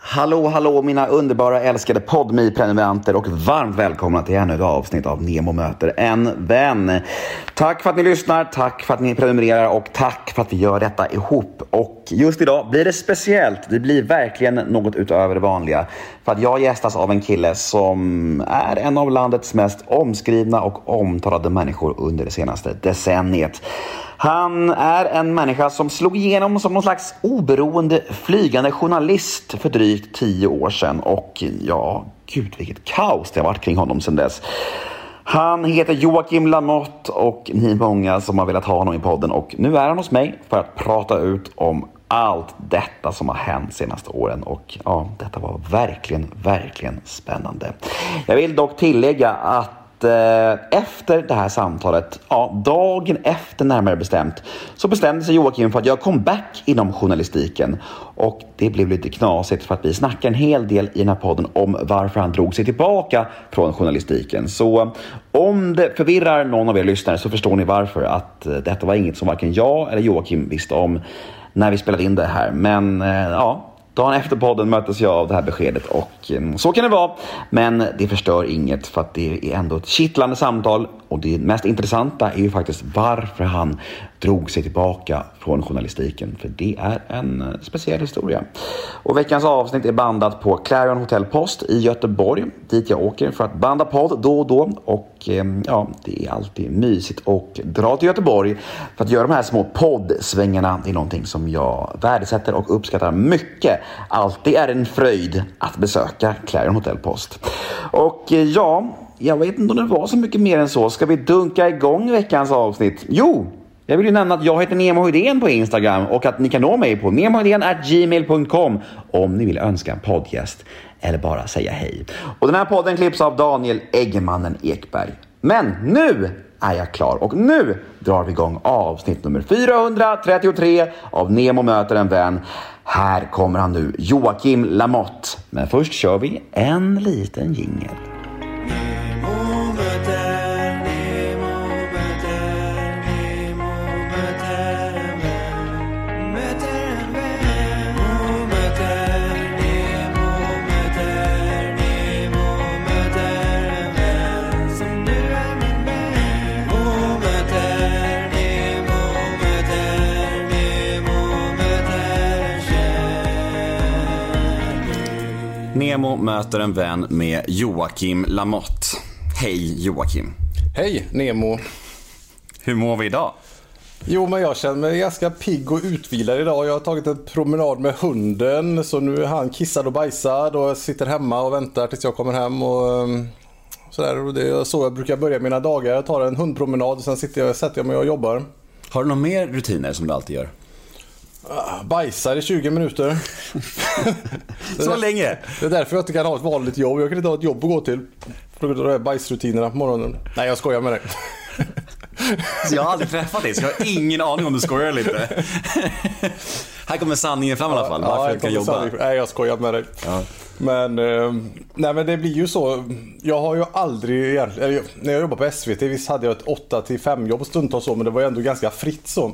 Hallå, hallå mina underbara älskade podmi prenumeranter och varmt välkomna till ännu ett avsnitt av Nemo möter en vän. Tack för att ni lyssnar, tack för att ni prenumererar och tack för att vi gör detta ihop. Och just idag blir det speciellt. Det blir verkligen något utöver det vanliga. För att jag gästas av en kille som är en av landets mest omskrivna och omtalade människor under det senaste decenniet. Han är en människa som slog igenom som någon slags oberoende flygande journalist för drygt tio år sedan. Och ja, gud vilket kaos det har varit kring honom sedan dess. Han heter Joakim Lamotte och ni är många som har velat ha honom i podden och nu är han hos mig för att prata ut om allt detta som har hänt senaste åren och ja, detta var verkligen, verkligen spännande. Jag vill dock tillägga att Eh, efter det här samtalet, ja, dagen efter närmare bestämt, så bestämde sig Joakim för att göra comeback inom journalistiken. Och det blev lite knasigt för att vi snackar en hel del i den här podden om varför han drog sig tillbaka från journalistiken. Så om det förvirrar någon av er lyssnare så förstår ni varför. Att eh, detta var inget som varken jag eller Joakim visste om när vi spelade in det här. Men eh, ja, Dagen efter podden möttes jag av det här beskedet och eh, så kan det vara. Men det förstör inget för att det är ändå ett kittlande samtal och det mest intressanta är ju faktiskt varför han drog sig tillbaka från journalistiken. För det är en eh, speciell historia. Och veckans avsnitt är bandat på Clarion Hotel Post i Göteborg. Dit jag åker för att banda podd då och då. Och ehm, ja, det är alltid mysigt att dra till Göteborg för att göra de här små poddsvängarna. Det är någonting som jag värdesätter och uppskattar mycket. Alltid är en fröjd att besöka Clarion Hotel Post. Och eh, ja, jag vet inte om det var så mycket mer än så. Ska vi dunka igång veckans avsnitt? Jo, jag vill ju nämna att jag heter Nemo Hedén på Instagram och att ni kan nå mig på gmail.com om ni vill önska en poddgäst eller bara säga hej. Och den här podden klipps av Daniel Eggemannen Ekberg. Men nu är jag klar och nu drar vi igång avsnitt nummer 433 av Nemo möter en vän. Här kommer han nu, Joakim Lamotte. Men först kör vi en liten jingel. Nemo möter en vän med Joakim Lamotte. Hej Joakim. Hej Nemo. Hur mår vi idag? Jo, men jag känner mig ganska pigg och utvilad idag. Jag har tagit en promenad med hunden, så nu är han kissad och bajsad och jag sitter hemma och väntar tills jag kommer hem. Och, ehm, sådär. det är så jag brukar börja mina dagar. Jag tar en hundpromenad och sen sitter jag, sätter jag mig och jobbar. Har du några mer rutiner som du alltid gör? Ah, bajsar i 20 minuter. så länge? Det är därför jag inte kan ha ett vanligt jobb. Jag kan inte ha ett jobb att gå till. För de här bajsrutinerna på morgonen. Nej, jag skojar med dig. Jag har aldrig träffat dig, så jag har ingen aning om du skojar eller inte. Här kommer sanningen fram i alla fall, varför ja, jag kan jobba. Sanning. Nej, jag skojar med dig. Ja. Men, eh, nej, men det blir ju så. Jag har ju aldrig egentligen, när jag jobbade på SVT, visst hade jag ett 8 5 jobb stundtals så, men det var ju ändå ganska fritt så.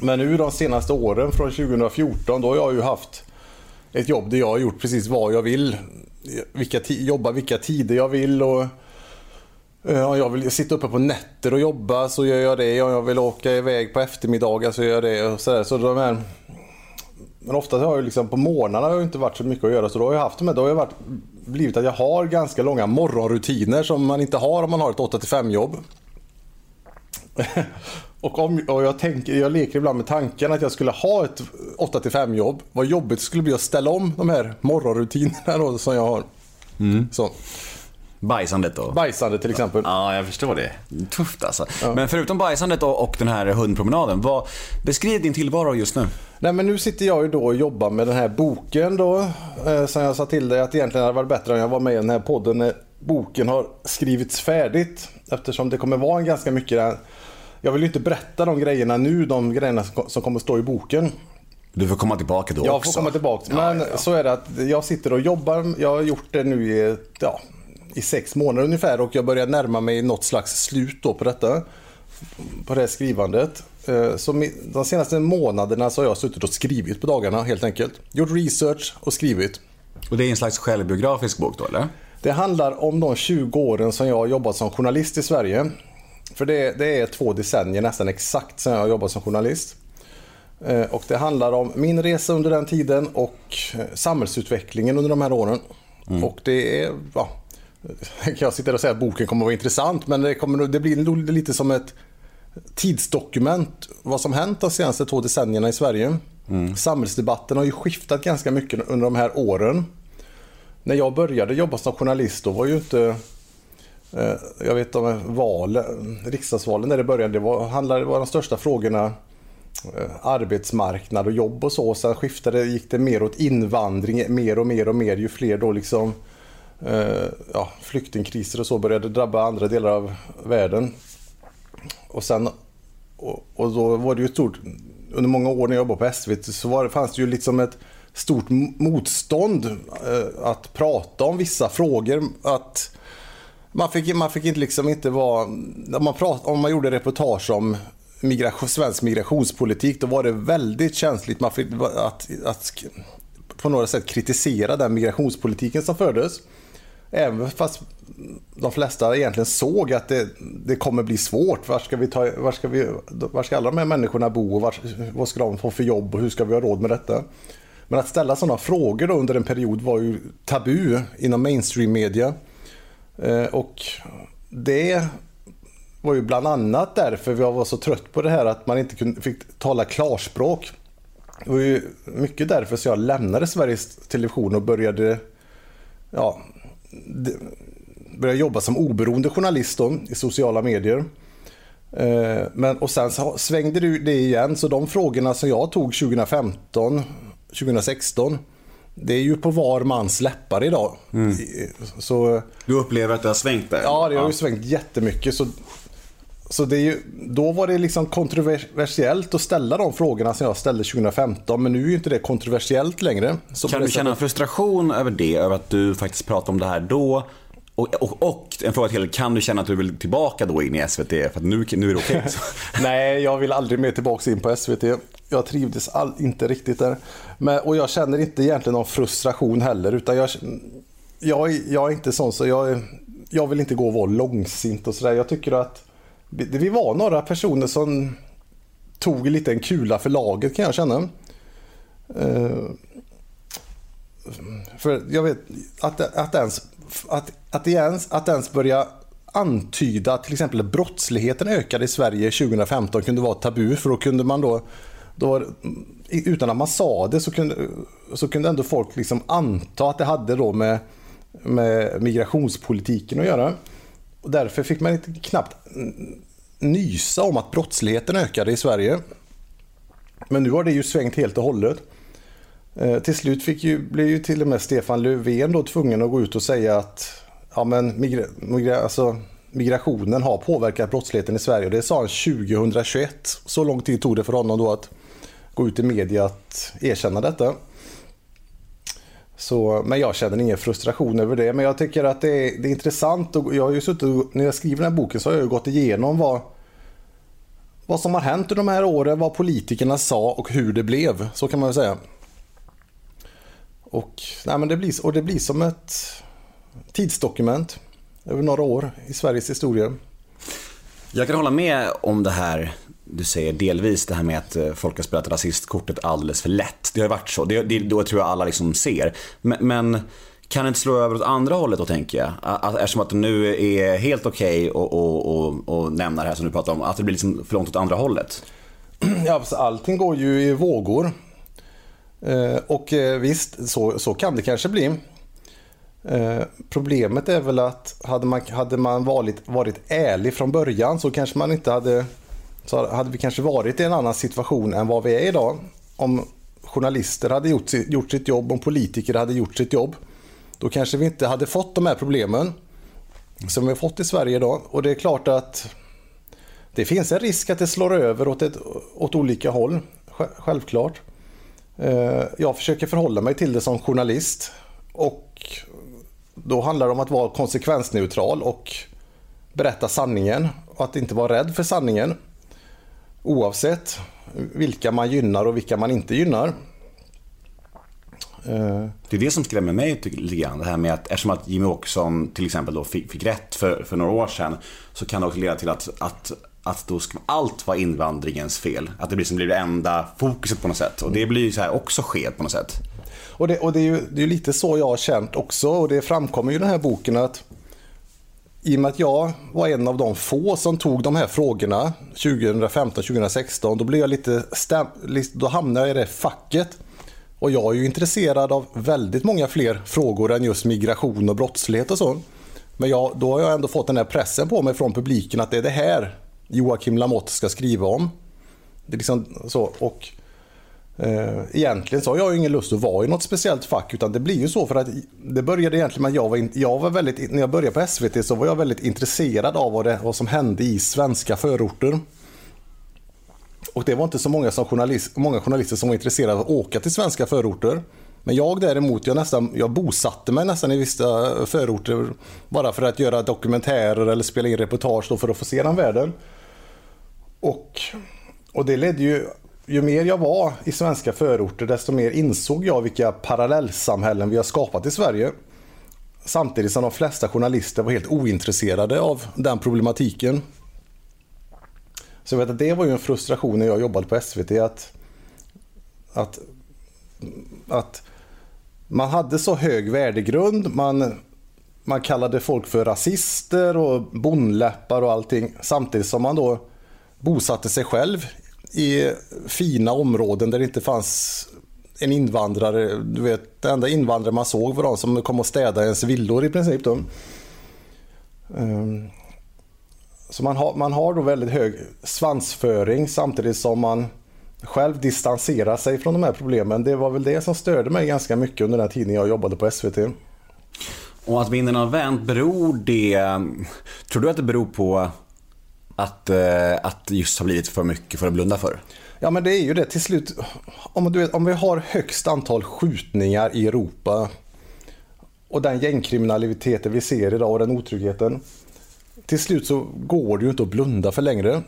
Men nu de senaste åren från 2014 då har jag ju haft ett jobb där jag har gjort precis vad jag vill. Vilka jobba vilka tider jag vill och eh, om jag vill sitta uppe på nätter och jobba så gör jag det. Om jag vill åka iväg på eftermiddagar så gör jag det. Och så där. Så de här, men ofta har jag liksom på morgnarna har jag inte varit så mycket att göra så då har jag haft de då har jag varit, blivit att jag har ganska långa morgonrutiner som man inte har om man har ett 8 5 jobb. Och, om, och jag, tänker, jag leker ibland med tanken att jag skulle ha ett 8-5 jobb. Vad jobbigt det skulle bli att ställa om de här morgonrutinerna då, som jag har. Mm. Så. Bajsandet då? Bajsandet till exempel. Ja, jag förstår det. Tufft alltså. Ja. Men förutom bajsandet och, och den här hundpromenaden, vad, beskriv din tillvaro just nu. Nej men nu sitter jag ju då och jobbar med den här boken då. Eh, som jag sa till dig att egentligen hade varit bättre om jag var med i den här podden när boken har skrivits färdigt. Eftersom det kommer vara en ganska mycket jag vill ju inte berätta de grejerna nu, de grejerna som kommer stå i boken. Du får komma tillbaka då jag också. Jag får komma tillbaka. Men ja, ja. så är det att jag sitter och jobbar. Jag har gjort det nu i, ja, i sex månader ungefär och jag börjar närma mig något slags slut då på detta. På det här skrivandet. Eh, så de senaste månaderna så har jag suttit och skrivit på dagarna helt enkelt. Gjort research och skrivit. Och det är en slags självbiografisk bok då eller? Det handlar om de 20 åren som jag har jobbat som journalist i Sverige. För det, det är två decennier nästan exakt sedan jag jobbat som journalist. Eh, och det handlar om min resa under den tiden och eh, samhällsutvecklingen under de här åren. Mm. Och det är, ja, jag sitter och säger att boken kommer att vara intressant men det, kommer, det blir lite som ett tidsdokument vad som hänt de senaste två decennierna i Sverige. Mm. Samhällsdebatten har ju skiftat ganska mycket under de här åren. När jag började jobba som journalist då var ju inte Eh, jag vet om valen, riksdagsvalen när det började, det var, handlade, var de största frågorna eh, arbetsmarknad och jobb och så. Sen skiftade, gick det mer åt invandring mer och mer och mer ju fler då liksom eh, ja, flyktingkriser och så började drabba andra delar av världen. Och sen och, och då var det ju stort, under många år när jag jobbade på SVT så var fanns det ju liksom ett stort motstånd att prata om vissa frågor. Att man fick, man fick inte liksom inte vara, om man, prat, om man gjorde reportage om migration, svensk migrationspolitik då var det väldigt känsligt man fick, att, att på några sätt kritisera den migrationspolitiken som fördes. Även fast de flesta egentligen såg att det, det kommer bli svårt. Var ska, vi ta, var, ska vi, var ska alla de här människorna bo och var, vad ska de få för jobb och hur ska vi ha råd med detta? Men att ställa sådana frågor då under en period var ju tabu inom mainstream media. Eh, och det var ju bland annat därför jag var så trött på det här att man inte kunde, fick tala klarspråk. Det var ju mycket därför så jag lämnade Sveriges Television och började ja, började jobba som oberoende journalist då, i sociala medier. Eh, men, och sen så svängde det igen, så de frågorna som jag tog 2015, 2016 det är ju på var mans läppar idag. Mm. Så, du upplever att det har svängt där? Ja, det har ju svängt jättemycket. Så, så det är ju, då var det liksom kontroversiellt att ställa de frågorna som jag ställde 2015. Men nu är ju inte det kontroversiellt längre. Så kan du känna en frustration över det? Över att du faktiskt pratade om det här då? Och, och, och, en fråga till, kan du känna att du vill tillbaka då in i SVT? För nu, nu är det okej. Okay. Nej, jag vill aldrig mer tillbaka in på SVT. Jag trivdes all, inte riktigt där. Men, och jag känner inte egentligen någon frustration heller. Utan jag, jag, jag är inte sån så jag, jag vill inte gå och vara långsint och sådär. Jag tycker att vi var några personer som tog lite en kula för laget kan jag känna. Uh, för jag vet att, att ens att, att, ens, att ens börja antyda att till exempel brottsligheten ökade i Sverige 2015 kunde vara tabu för då kunde man då, då utan att man sa det så kunde, så kunde ändå folk liksom anta att det hade då med, med migrationspolitiken att göra. Och därför fick man inte knappt nysa om att brottsligheten ökade i Sverige. Men nu har det ju svängt helt och hållet. Eh, till slut fick ju, blev ju till och med Stefan Löfven då tvungen att gå ut och säga att ja, men migra, migra, alltså, migrationen har påverkat brottsligheten i Sverige. Det sa han 2021. Så lång tid tog det för honom då att gå ut i media att erkänna detta. Så, men jag känner ingen frustration över det. Men jag tycker att det är, det är intressant. Och jag har ju suttit, när jag skriver den här boken så har jag gått igenom vad, vad som har hänt under de här åren, vad politikerna sa och hur det blev. Så kan man väl säga. Och, nej, men det, blir, och det blir som ett tidsdokument över några år i Sveriges historia. Jag kan hålla med om det här du säger delvis det här med att eh, folk har spelat rasistkortet alldeles för lätt. Det har ju varit så. Det, det, det tror jag alla liksom ser. Men, men kan det inte slå över åt andra hållet då tänker jag? Att, eftersom att det nu är helt okej okay att och, och, och nämna det här som du pratar om. Att det blir liksom för långt åt andra hållet. Ja, alltså, allting går ju i vågor. Eh, och eh, visst, så, så kan det kanske bli. Eh, problemet är väl att hade man, hade man varit, varit ärlig från början så kanske man inte hade så hade vi kanske varit i en annan situation än vad vi är idag. Om journalister hade gjort, gjort sitt jobb, om politiker hade gjort sitt jobb. Då kanske vi inte hade fått de här problemen som vi har fått i Sverige idag. Och det är klart att det finns en risk att det slår över åt, ett, åt olika håll. Självklart. Eh, jag försöker förhålla mig till det som journalist. Och då handlar det om att vara konsekvensneutral och berätta sanningen. Och att inte vara rädd för sanningen. Oavsett vilka man gynnar och vilka man inte gynnar. Eh. Det är det som skrämmer mig lite grann. Det här med att eftersom att Jimmy Åkesson till exempel då fick, fick rätt för, för några år sedan. Så kan det också leda till att, att att då ska allt vara invandringens fel. Att det blir som blir det enda fokuset på något sätt. Och det blir så här också skevt på något sätt. Och det, och det är ju det är lite så jag har känt också. Och det framkommer ju i den här boken att i och med att jag var en av de få som tog de här frågorna 2015-2016, då blev jag lite stäm, då hamnade jag i det facket. Och jag är ju intresserad av väldigt många fler frågor än just migration och brottslighet och så. Men jag, då har jag ändå fått den här pressen på mig från publiken att det är det här Joakim Lamotte ska skriva om. Det är liksom så. Och, Eh, egentligen så har jag ingen lust att vara i något speciellt fack utan det blir ju så för att det började egentligen med att jag var, jag var väldigt, när jag började på SVT så var jag väldigt intresserad av vad, det, vad som hände i svenska förorter. Och det var inte så många, som journalist, många journalister som var intresserade av att åka till svenska förorter. Men jag däremot, jag, nästan, jag bosatte mig nästan i vissa förorter bara för att göra dokumentärer eller spela in reportage för att få se den världen. Och, och det ledde ju, ju mer jag var i svenska förorter desto mer insåg jag vilka parallellsamhällen vi har skapat i Sverige. Samtidigt som de flesta journalister var helt ointresserade av den problematiken. Så jag vet att det var ju en frustration när jag jobbade på SVT att, att, att man hade så hög värdegrund. Man, man kallade folk för rasister och bonläppar och allting. Samtidigt som man då bosatte sig själv i fina områden där det inte fanns en invandrare. Du vet, det enda invandrare man såg var de som kom och städade ens villor i princip. Då. Ehm, så man har, man har då väldigt hög svansföring samtidigt som man själv distanserar sig från de här problemen. Det var väl det som störde mig ganska mycket under den tiden jag jobbade på SVT. Och att vinden har vänt, beror det... Tror du att det beror på att, eh, att just har blivit för mycket för att blunda för? Ja men det är ju det till slut. Om, du vet, om vi har högst antal skjutningar i Europa och den gängkriminaliteten vi ser idag och den otryggheten. Till slut så går det ju inte att blunda för längre.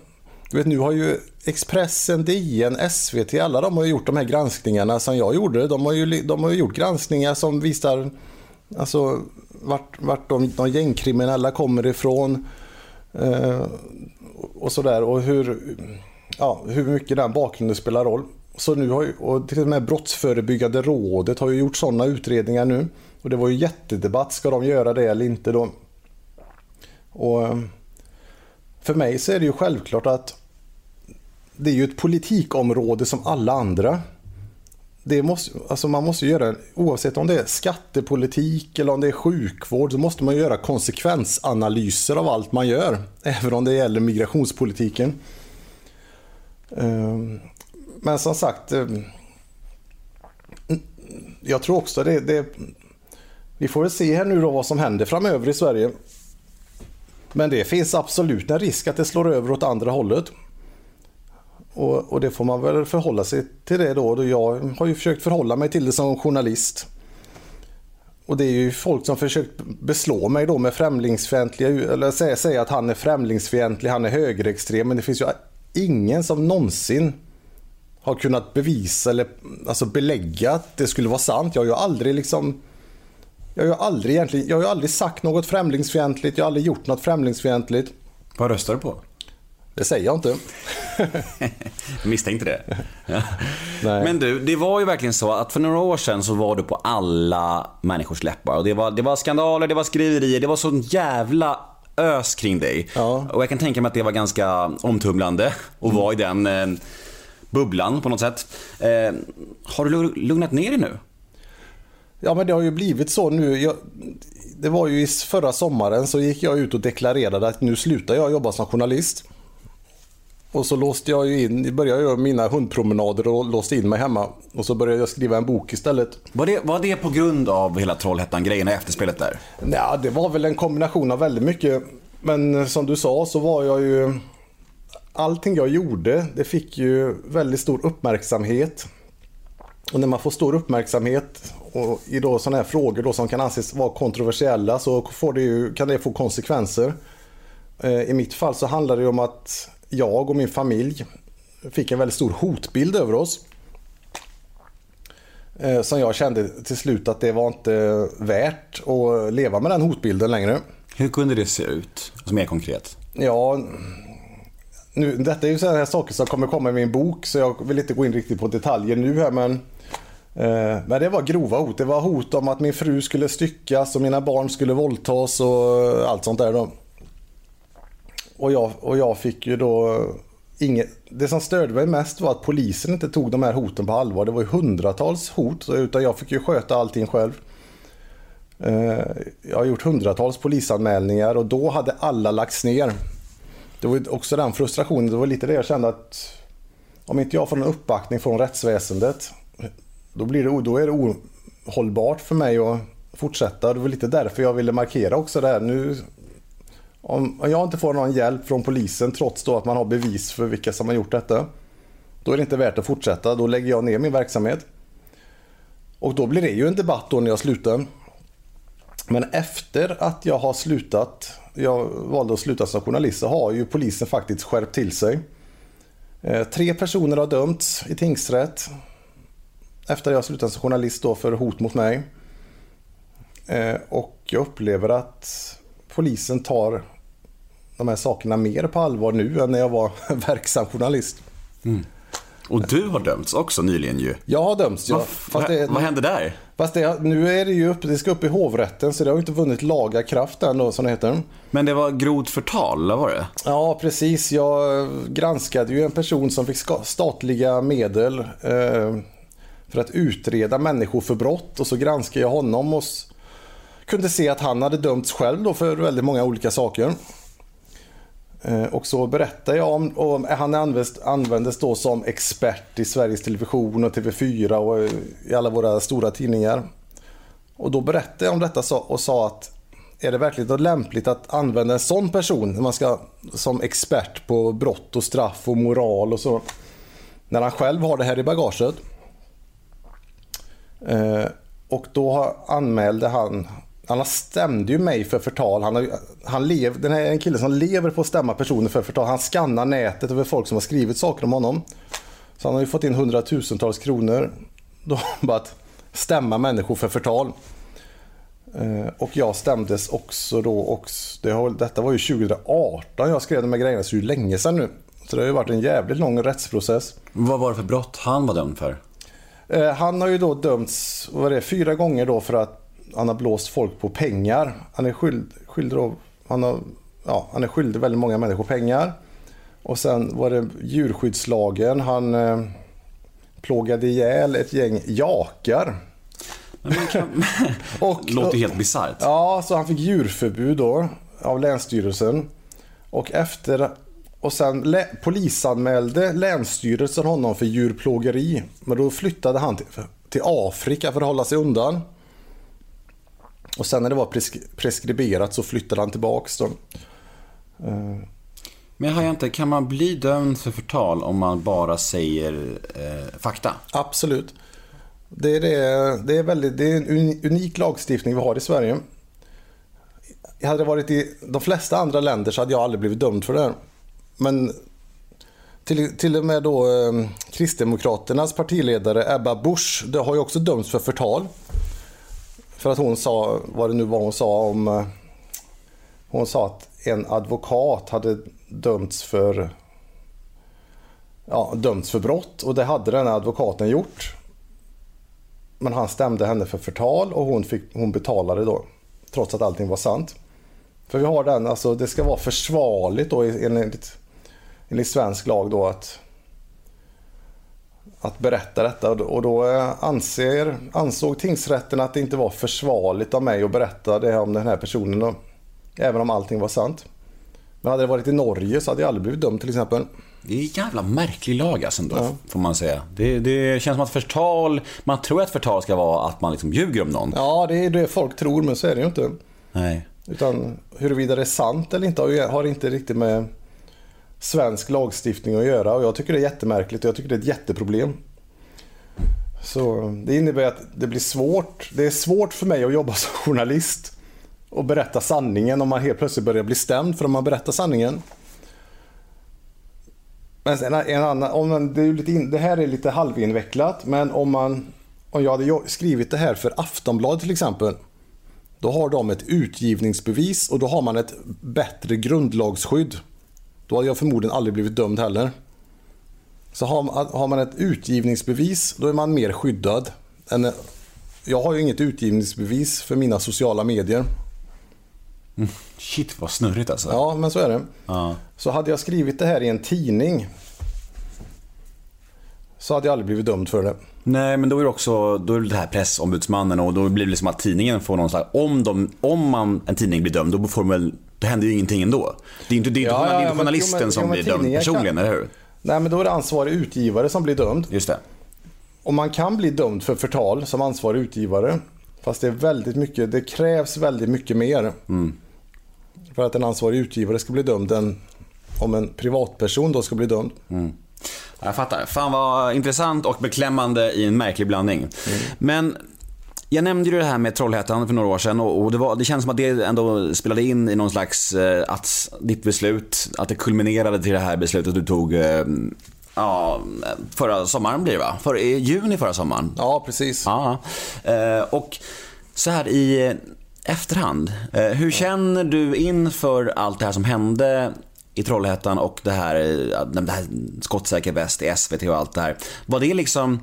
Du vet nu har ju Expressen, DN, SVT, alla de har ju gjort de här granskningarna som jag gjorde. De har ju, de har ju gjort granskningar som visar alltså, vart, vart de, de gängkriminella kommer ifrån. Eh, och sådär och hur, ja, hur mycket den bakgrunden spelar roll. Så nu har ju, och till och med Brottsförebyggande rådet har ju gjort sådana utredningar nu. Och det var ju jättedebatt, ska de göra det eller inte då? Och eh, för mig så är det ju självklart att det är ju ett politikområde som alla andra. Det måste, alltså man måste göra, oavsett om det är skattepolitik eller om det är sjukvård, så måste man göra konsekvensanalyser av allt man gör. Även om det gäller migrationspolitiken. Ehm, men som sagt, ehm, jag tror också det, det vi får väl se här nu då vad som händer framöver i Sverige. Men det finns absolut en risk att det slår över åt andra hållet. Och, och, det får man väl förhålla sig till det då. Jag har ju försökt förhålla mig till det som journalist. Och det är ju folk som försökt beslå mig då med främlingsfientliga, eller säga, säga att han är främlingsfientlig, han är högerextrem. Men det finns ju ingen som någonsin har kunnat bevisa eller alltså belägga att det skulle vara sant. Jag har ju aldrig liksom jag har ju aldrig egentligen, jag har ju aldrig sagt något främlingsfientligt, jag har aldrig gjort något främlingsfientligt. Vad röstar du på? Det säger jag inte. jag misstänkte det. Men du, det var ju verkligen så att för några år sedan så var du på alla människors läppar. Och det, var, det var skandaler, det var skriverier, det var sån jävla ös kring dig. Ja. Och jag kan tänka mig att det var ganska omtumlande att vara i den eh, bubblan på något sätt. Eh, har du lugnat ner dig nu? Ja men det har ju blivit så nu. Jag, det var ju i förra sommaren så gick jag ut och deklarerade att nu slutar jag jobba som journalist. Och så låste jag ju in, började jag göra mina hundpromenader och låste in mig hemma. Och så började jag skriva en bok istället. Var det, var det på grund av hela Trollhättan-grejen, efterspelet där? Nej, det var väl en kombination av väldigt mycket. Men som du sa så var jag ju... Allting jag gjorde, det fick ju väldigt stor uppmärksamhet. Och när man får stor uppmärksamhet och i då sådana här frågor då som kan anses vara kontroversiella så får det ju, kan det få konsekvenser. Eh, I mitt fall så handlar det om att jag och min familj fick en väldigt stor hotbild över oss. Eh, som jag kände till slut att det var inte värt att leva med den hotbilden längre. Hur kunde det se ut? Alltså mer konkret. Ja, nu, detta är ju sådana här saker som kommer komma i min bok så jag vill inte gå in riktigt på detaljer nu här men eh, men det var grova hot. Det var hot om att min fru skulle styckas och mina barn skulle våldtas och allt sånt där då. Och jag, och jag fick ju då eh, inget... Det som störde mig mest var att polisen inte tog de här hoten på allvar. Det var ju hundratals hot utan jag fick ju sköta allting själv. Eh, jag har gjort hundratals polisanmälningar och då hade alla lagts ner. Det var också den frustrationen, det var lite det jag kände att om inte jag får en uppbackning från rättsväsendet då, blir det, då är det ohållbart för mig att fortsätta. Det var lite därför jag ville markera också det här. Nu, om jag inte får någon hjälp från polisen trots då att man har bevis för vilka som har gjort detta. Då är det inte värt att fortsätta. Då lägger jag ner min verksamhet. Och då blir det ju en debatt då när jag slutar. Men efter att jag har slutat, jag valde att sluta som journalist, så har ju polisen faktiskt skärpt till sig. Eh, tre personer har dömts i tingsrätt efter att jag slutade som journalist då för hot mot mig. Eh, och jag upplever att polisen tar de här sakerna mer på allvar nu än när jag var verksam journalist. Mm. Och du har dömts också nyligen ju. Jag har dömts, ja. Vad, det, vad hände där? Fast det, nu är det ju upp, det ska upp i hovrätten så det har inte vunnit laga kraft än då som det heter. Men det var grovt förtal, var det? Ja, precis. Jag granskade ju en person som fick statliga medel eh, för att utreda människor för brott och så granskade jag honom och kunde se att han hade dömts själv då för väldigt många olika saker. Eh, och så berättade jag om, och han användes, användes då som expert i Sveriges Television och TV4 och eh, i alla våra stora tidningar. Och då berättade jag om detta och sa att är det verkligen lämpligt att använda en sån person när man ska, som expert på brott och straff och moral och så. När han själv har det här i bagaget. Eh, och då anmälde han han stämde ju mig för förtal. Han, han lev, den här är en kille som lever på att stämma personer för förtal. Han skannar nätet över folk som har skrivit saker om honom. Så han har ju fått in hundratusentals kronor. Då bara att stämma människor för förtal. Eh, och jag stämdes också då. Och det, detta var ju 2018 jag skrev de här grejerna, så det är ju länge sedan nu. Så det har ju varit en jävligt lång rättsprocess. Vad var det för brott han var dömd för? Eh, han har ju då dömts, vad det, fyra gånger då för att han har blåst folk på pengar. Han är skyldig, skyldig han har, ja, han är skyldig väldigt många människor pengar. Och sen var det djurskyddslagen. Han eh, plågade ihjäl ett gäng jakar. Kan... och, låter helt bisarrt. Ja, så han fick djurförbud då av Länsstyrelsen. Och efter och sen lä polisanmälde Länsstyrelsen honom för djurplågeri. Men då flyttade han till, till Afrika för att hålla sig undan. Och sen när det var presk preskriberat så flyttade han tillbaks. Då. Uh. Men jag har inte, kan man bli dömd för förtal om man bara säger eh, fakta? Absolut. Det är, det, det, är väldigt, det är en unik lagstiftning vi har i Sverige. Hade det varit i de flesta andra länder så hade jag aldrig blivit dömd för det här. Men till, till och med då eh, Kristdemokraternas partiledare Ebba Busch har ju också dömts för förtal. För att hon sa, vad det nu var hon sa om... Eh, hon sa att en advokat hade dömts för ja, dömts för brott och det hade den här advokaten gjort. Men han stämde henne för förtal och hon, fick, hon betalade då. Trots att allting var sant. För vi har den, alltså det ska vara försvarligt då enligt, enligt svensk lag då att att berätta detta och då eh, anser, ansåg tingsrätten att det inte var försvarligt av mig att berätta det om den här personen. Då, även om allting var sant. Men hade det varit i Norge så hade jag aldrig blivit dömd till exempel. Det är en jävla märklig lag alltså ändå, ja. får man säga. Det, det, känns som att förtal, man tror att förtal ska vara att man liksom ljuger om någon. Ja, det är det folk tror, men så är det ju inte. Nej. Utan huruvida det är sant eller inte har inte riktigt med svensk lagstiftning att göra och jag tycker det är jättemärkligt och jag tycker det är ett jätteproblem. Så det innebär att det blir svårt. Det är svårt för mig att jobba som journalist och berätta sanningen om man helt plötsligt börjar bli stämd för om man berättar sanningen. Men sen en annan, om man, det, är lite in, det här är lite halvinvecklat, men om man om jag hade skrivit det här för Aftonbladet till exempel. Då har de ett utgivningsbevis och då har man ett bättre grundlagsskydd. Då hade jag förmodligen aldrig blivit dömd heller. Så har, man ett utgivningsbevis, då är man mer skyddad. Än, jag har ju inget utgivningsbevis för mina sociala medier. Mm. Shit vad snurrigt alltså. Ja, men så är det. Ja. Så hade jag skrivit det här i en tidning så hade jag aldrig blivit dömd för det. Nej, men då är det också då är det, här pressombudsmannen och då blir det liksom att tidningen får någon slags... Om, de, om man, en tidning blir dömd, då får de väl... Det händer ju ingenting ändå. Det är inte, det är ja, inte, ja, journalisten men, som blir dömd personligen, kan... eller hur? Nej, men då är det ansvarig utgivare som blir dömd. Just det. Och man kan bli dömd för förtal som ansvarig utgivare. Fast det är väldigt mycket, det krävs väldigt mycket mer. Mm. För att en ansvarig utgivare ska bli dömd än om en privatperson då ska bli dömd. Mm. Jag fattar. Fan vad intressant och beklämmande i en märklig blandning. Mm. Men jag nämnde ju det här med Trollhättan för några år sedan och det, var, det känns som att det ändå spelade in i någon slags, eh, att ditt beslut, att det kulminerade till det här beslutet du tog eh, Ja, förra sommaren blir det va? För, I juni förra sommaren? Ja, precis. Ja. Eh, och så här i efterhand, hur känner du inför allt det här som hände i Trollhättan och det här, eh, det här skottsäker väst i SVT och allt det här. Var det liksom,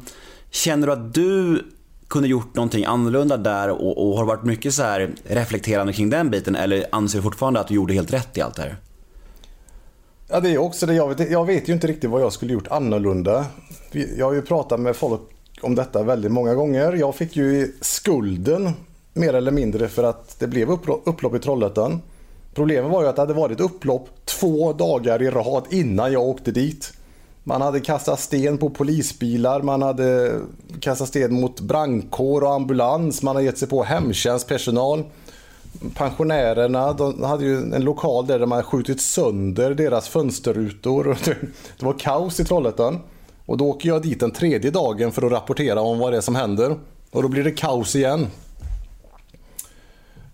känner du att du kunde gjort någonting annorlunda där och, och har varit mycket så här reflekterande kring den biten eller anser du fortfarande att du gjorde helt rätt i allt det här? Ja, det är också det. Jag vet, jag vet ju inte riktigt vad jag skulle gjort annorlunda. Jag har ju pratat med folk om detta väldigt många gånger. Jag fick ju skulden mer eller mindre för att det blev upplopp i Trollhättan. Problemet var ju att det hade varit upplopp två dagar i rad innan jag åkte dit. Man hade kastat sten på polisbilar, man hade kastat sten mot brandkår och ambulans, man hade gett sig på hemtjänstpersonal. Pensionärerna de hade ju en lokal där de hade skjutit sönder deras fönsterrutor. Det var kaos i Trollhättan. Och då åker jag dit den tredje dagen för att rapportera om vad det är som händer. Och då blir det kaos igen.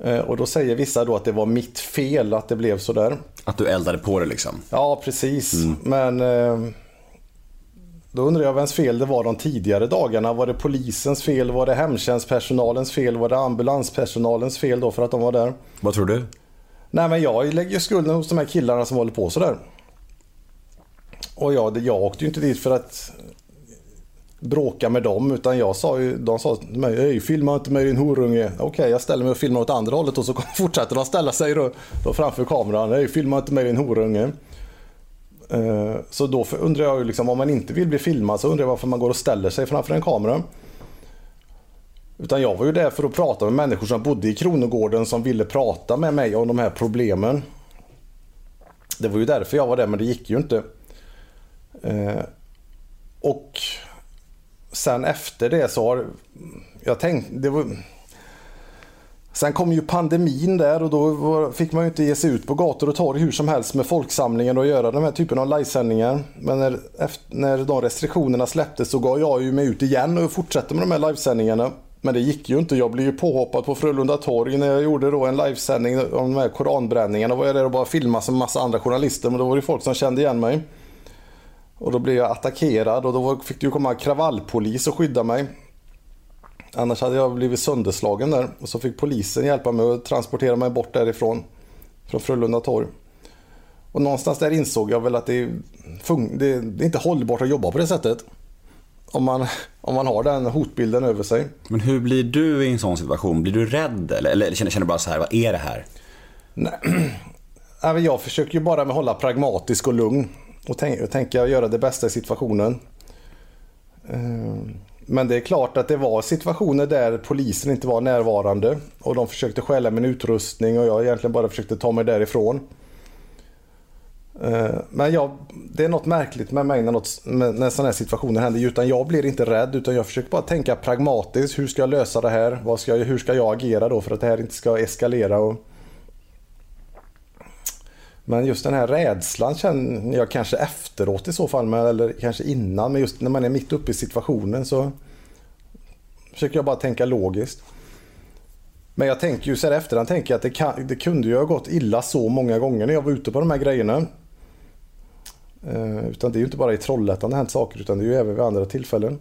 Eh, och då säger vissa då att det var mitt fel att det blev sådär. Att du eldade på det liksom? Ja, precis. Mm. Men eh, då undrar jag vems fel det var de tidigare dagarna. Var det polisens fel? Var det hemtjänstpersonalens fel? Var det ambulanspersonalens fel då för att de var där? Vad tror du? Nej, men jag lägger skulden hos de här killarna som håller på sådär. Och jag, jag åkte ju inte dit för att bråka med dem utan jag sa ju, de sa till mig Hej, filma inte mig din horunge. Okej, okay, jag ställer mig och filmar åt andra hållet och så fortsätter de ställa sig då, då framför kameran. Hej, filma inte mig din horunge. Eh, så då undrar jag ju liksom om man inte vill bli filmad så undrar jag varför man går och ställer sig framför en kamera. Utan jag var ju där för att prata med människor som bodde i Kronogården som ville prata med mig om de här problemen. Det var ju därför jag var där men det gick ju inte. Eh, och sen efter det så har jag tänkt, det var, Sen kom ju pandemin där och då fick man ju inte ge sig ut på gator och torg hur som helst med folksamlingen och göra den här typen av livesändningar. Men när, efter, när de restriktionerna släpptes så gav jag ju mig ut igen och fortsatte med de här livesändningarna. Men det gick ju inte. Jag blev ju påhoppad på Frölunda torg när jag gjorde då en livesändning om de här koranbränningarna. Då var jag där och bara filmade som massa andra journalister men då var det folk som kände igen mig. Och då blev jag attackerad och då fick det ju komma kravallpolis och skydda mig. Annars hade jag blivit sönderslagen där. Och så fick polisen hjälpa mig att transportera mig bort därifrån. Från Frölunda torg. Och någonstans där insåg jag väl att det, det är inte hållbart att jobba på det sättet. Om man, om man har den hotbilden över sig. Men hur blir du i en sån situation? Blir du rädd eller, eller känner, känner du bara så här, vad är det här? Nej, jag försöker ju bara hålla pragmatisk och lugn och, tänk, och tänka göra det bästa i situationen. Ehm, men det är klart att det var situationer där polisen inte var närvarande och de försökte stjäla min utrustning och jag egentligen bara försökte ta mig därifrån. Ehm, men jag, det är något märkligt med mig när, något, när sådana här situationer händer. Utan jag blir inte rädd utan jag försöker bara tänka pragmatiskt. Hur ska jag lösa det här? Vad ska jag, hur ska jag agera då för att det här inte ska eskalera? Och, men just den här rädslan känner jag kanske efteråt i så fall, eller kanske innan. Men just när man är mitt uppe i situationen så försöker jag bara tänka logiskt. Men jag tänker ju så här efterhand tänker jag att det, kan, det kunde ju ha gått illa så många gånger när jag var ute på de här grejerna. Eh, utan det är ju inte bara i Trollhättan det hänt saker utan det är ju även vid andra tillfällen.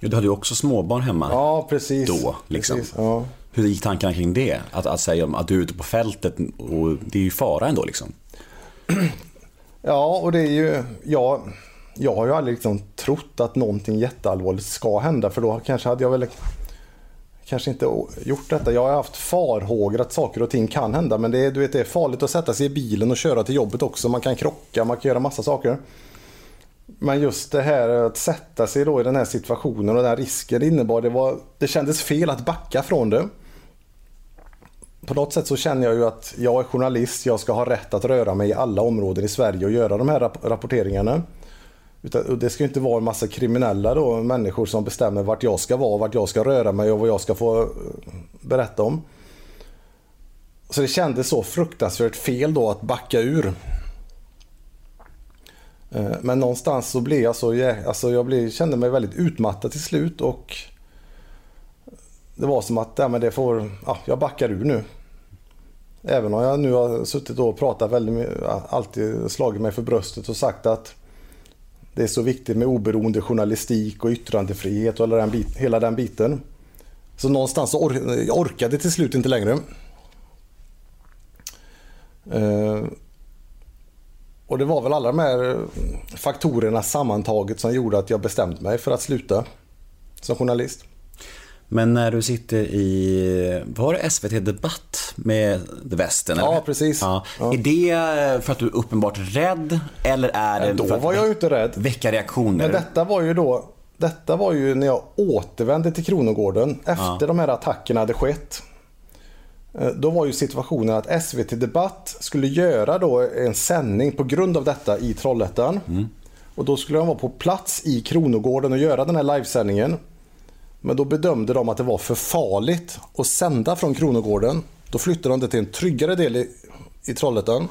Du hade ju också småbarn hemma. Ja, precis. Då, liksom. Precis, ja. Hur gick tankarna kring det? Att, att säga att du är ute på fältet och det är ju fara ändå liksom. Ja, och det är ju... Ja, jag har ju aldrig liksom trott att någonting jätteallvarligt ska hända för då kanske hade jag väl kanske inte gjort detta. Jag har haft farhågor att saker och ting kan hända men det är, du vet, det är farligt att sätta sig i bilen och köra till jobbet också. Man kan krocka, man kan göra massa saker. Men just det här att sätta sig då i den här situationen och den här risken det innebar, det, var, det kändes fel att backa från det. På något sätt så känner jag ju att jag är journalist, jag ska ha rätt att röra mig i alla områden i Sverige och göra de här rapporteringarna. Utan, det ska inte vara en massa kriminella då, människor som bestämmer vart jag ska vara, vart jag ska röra mig och vad jag ska få eh, berätta om. Så det kändes så fruktansvärt fel då att backa ur. Eh, men någonstans så blev jag så, alltså jag blev, kände mig väldigt utmattad till slut och det var som att ja, men det får, ja, jag backar ur nu. Även om jag nu har suttit och pratat väldigt mycket, alltid slagit mig för bröstet och sagt att det är så viktigt med oberoende journalistik och yttrandefrihet och hela den, bit, hela den biten. Så någonstans or, jag orkade till slut inte längre. Eh, och det var väl alla de här faktorerna sammantaget som gjorde att jag bestämde mig för att sluta som journalist. Men när du sitter i, var det SVT Debatt med The Västern? Ja, precis. Ja. Ja. Är det för att du är uppenbart rädd eller är det då för att var jag inte rädd. väcka reaktioner? Men detta var ju då, detta var ju när jag återvände till Kronogården efter ja. de här attackerna hade skett. Eh, då var ju situationen att SVT Debatt skulle göra då en sändning på grund av detta i Trollhättan. Mm. Och då skulle de vara på plats i Kronogården och göra den här livesändningen. Men då bedömde de att det var för farligt att sända från Kronogården. Då flyttade de det till en tryggare del i, i Trollhättan.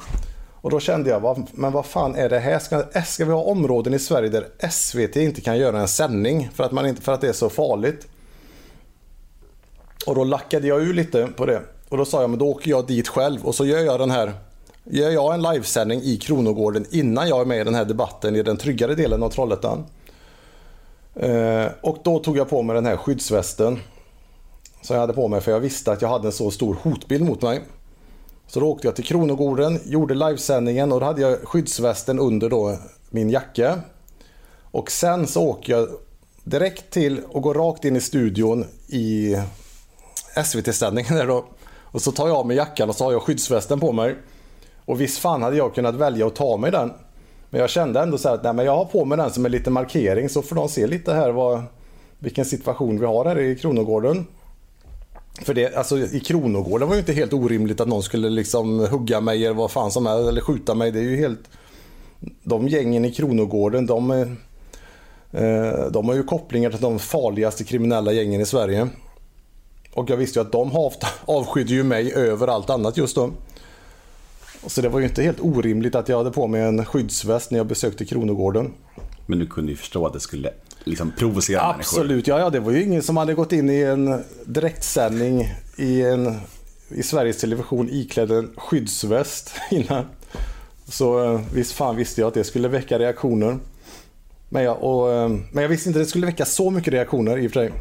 Och då kände jag, men vad fan är det här? Ska, eh, ska vi ha områden i Sverige där SVT inte kan göra en sändning för att, man inte, för att det är så farligt? Och då lackade jag ur lite på det. Och då sa jag, men då åker jag dit själv och så gör jag den här Gör jag en livesändning i Kronogården innan jag är med i den här debatten i den tryggare delen av Trollhättan. Eh, och då tog jag på mig den här skyddsvästen. Som jag hade på mig för jag visste att jag hade en så stor hotbild mot mig. Så då åkte jag till Kronogården, gjorde livesändningen och då hade jag skyddsvästen under då min jacka. Och sen så åker jag direkt till och går rakt in i studion i SVT-sändningen där då. Och så tar jag av mig jackan och så har jag skyddsvästen på mig. Och visst fan hade jag kunnat välja att ta mig den. Men jag kände ändå så här att nej, men jag har på mig den som en liten markering så får de se lite här vad, vilken situation vi har här i Kronogården. För det, alltså i Kronogården var det inte helt orimligt att någon skulle liksom hugga mig eller vad fan som helst eller skjuta mig. Det är ju helt... De gängen i Kronogården de, eh, de har ju kopplingar till de farligaste kriminella gängen i Sverige. Och jag visste ju att de avskydde ju mig över allt annat just då. Så det var ju inte helt orimligt att jag hade på mig en skyddsväst när jag besökte Kronogården. Men du kunde ju förstå att det skulle liksom provocera Absolut, människor. ja, ja. Det var ju ingen som hade gått in i en direktsändning i, en, i Sveriges Television iklädd en skyddsväst innan. Så eh, visst fan visste jag att det skulle väcka reaktioner. Men jag, och, eh, men jag visste inte att det skulle väcka så mycket reaktioner i och för sig.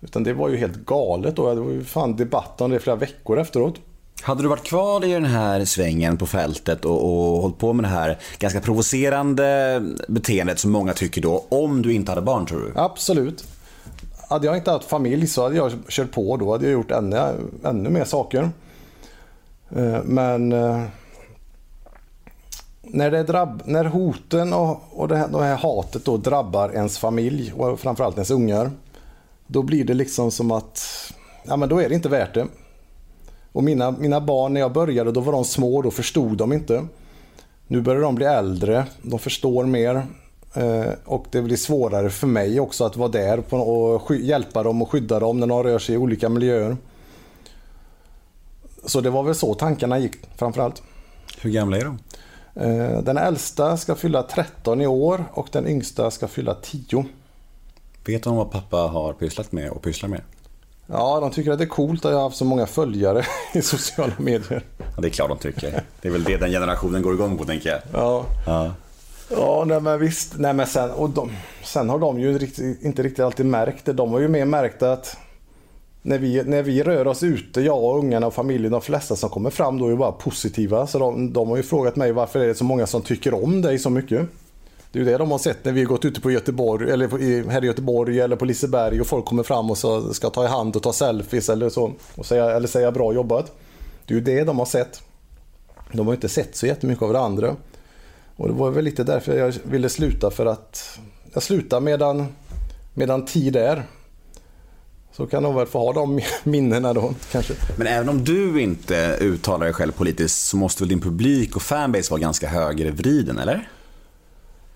Utan det var ju helt galet då. Det var ju fan debatt om det flera veckor efteråt. Hade du varit kvar i den här svängen på fältet och, och hållit på med det här ganska provocerande beteendet som många tycker då, om du inte hade barn tror du? Absolut. Hade jag inte haft familj så hade jag kört på då. hade jag gjort ännu, ännu mer saker. Eh, men eh, när, det drabb, när hoten och, och det, här, det här hatet då drabbar ens familj och framförallt ens ungar. Då blir det liksom som att, ja men då är det inte värt det. Och mina, mina barn när jag började, då var de små, då förstod de inte. Nu börjar de bli äldre, de förstår mer. Eh, och det blir svårare för mig också att vara där och hjälpa dem och skydda dem när de rör sig i olika miljöer. Så det var väl så tankarna gick framförallt. Hur gamla är de? Eh, den äldsta ska fylla 13 i år och den yngsta ska fylla 10. Vet de vad pappa har pysslat med och pysslar med? Ja, de tycker att det är coolt att jag har haft så många följare i sociala medier. Ja, det är klart de tycker. Det är väl det den generationen går igång på, tänker jag. Ja, Ja. ja nej, men visst. Nej, men sen, och de, sen har de ju riktigt, inte riktigt alltid märkt det. De har ju mer märkt att när vi, när vi rör oss ute, jag och ungarna och familjen, de flesta som kommer fram då är ju bara positiva. Så de, de har ju frågat mig varför är det så många som tycker om dig så mycket. Det är ju det de har sett när vi har gått ute på Göteborg, eller här i Göteborg eller på Liseberg och folk kommer fram och så ska ta i hand och ta selfies eller så. Och säga, eller säga bra jobbat. Det är ju det de har sett. De har ju inte sett så jättemycket av det andra. Och det var väl lite därför jag ville sluta för att jag slutar medan, medan tid är. Så kan de väl få ha de minnena då kanske. Men även om du inte uttalar dig själv politiskt så måste väl din publik och fanbase vara ganska högervriden, eller?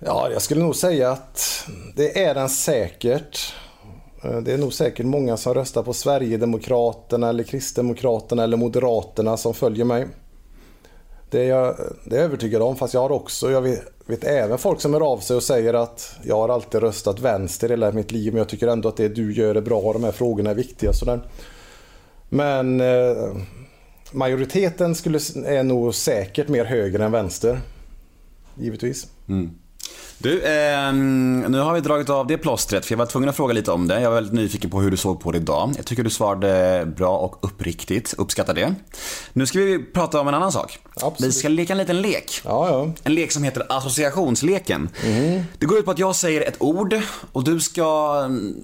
Ja, jag skulle nog säga att det är den säkert. Eh, det är nog säkert många som röstar på Sverigedemokraterna eller Kristdemokraterna eller Moderaterna som följer mig. Det är jag, det är jag övertygad om, fast jag har också, jag vet, vet även folk som hör av sig och säger att jag har alltid röstat vänster hela mitt liv men jag tycker ändå att det du gör är bra och de här frågorna är viktiga. Sådär. Men eh, majoriteten skulle, är nog säkert mer höger än vänster. Givetvis. Mm. Du, ehm, nu har vi dragit av det plåstret för jag var tvungen att fråga lite om det. Jag var väldigt nyfiken på hur du såg på det idag. Jag tycker du svarade bra och uppriktigt. Uppskattar det. Nu ska vi prata om en annan sak. Absolut. Vi ska leka en liten lek. Ja, ja. En lek som heter associationsleken. Det går ut på att jag säger ett ord och du ska mm,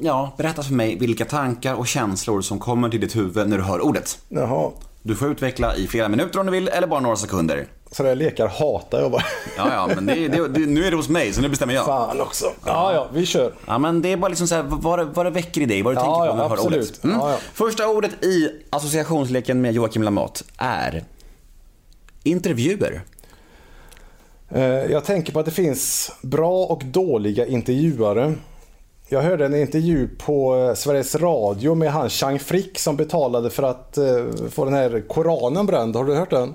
ja, berätta för mig vilka tankar och känslor som kommer till ditt huvud när du hör ordet. Jaha. Du får utveckla i flera minuter om du vill eller bara några sekunder. Sådana lekar hatar jag bara. Ja, ja, men det, det, det, nu är det hos mig så nu bestämmer jag. Fan också. Ja, ja, vi kör. Ja, men det är bara liksom så här, vad, det- vad det väcker i dig, vad du Ja, tänker på ja, när du hör ordet. Mm. Ja, ja. Första ordet i associationsleken med Joakim Lamotte är intervjuer. Eh, Jag tänker på att det finns bra och dåliga intervjuare. Jag hörde en intervju på eh, Sveriges Radio med han Chang Frick som betalade för att eh, få den här Koranen bränd. Har du hört den?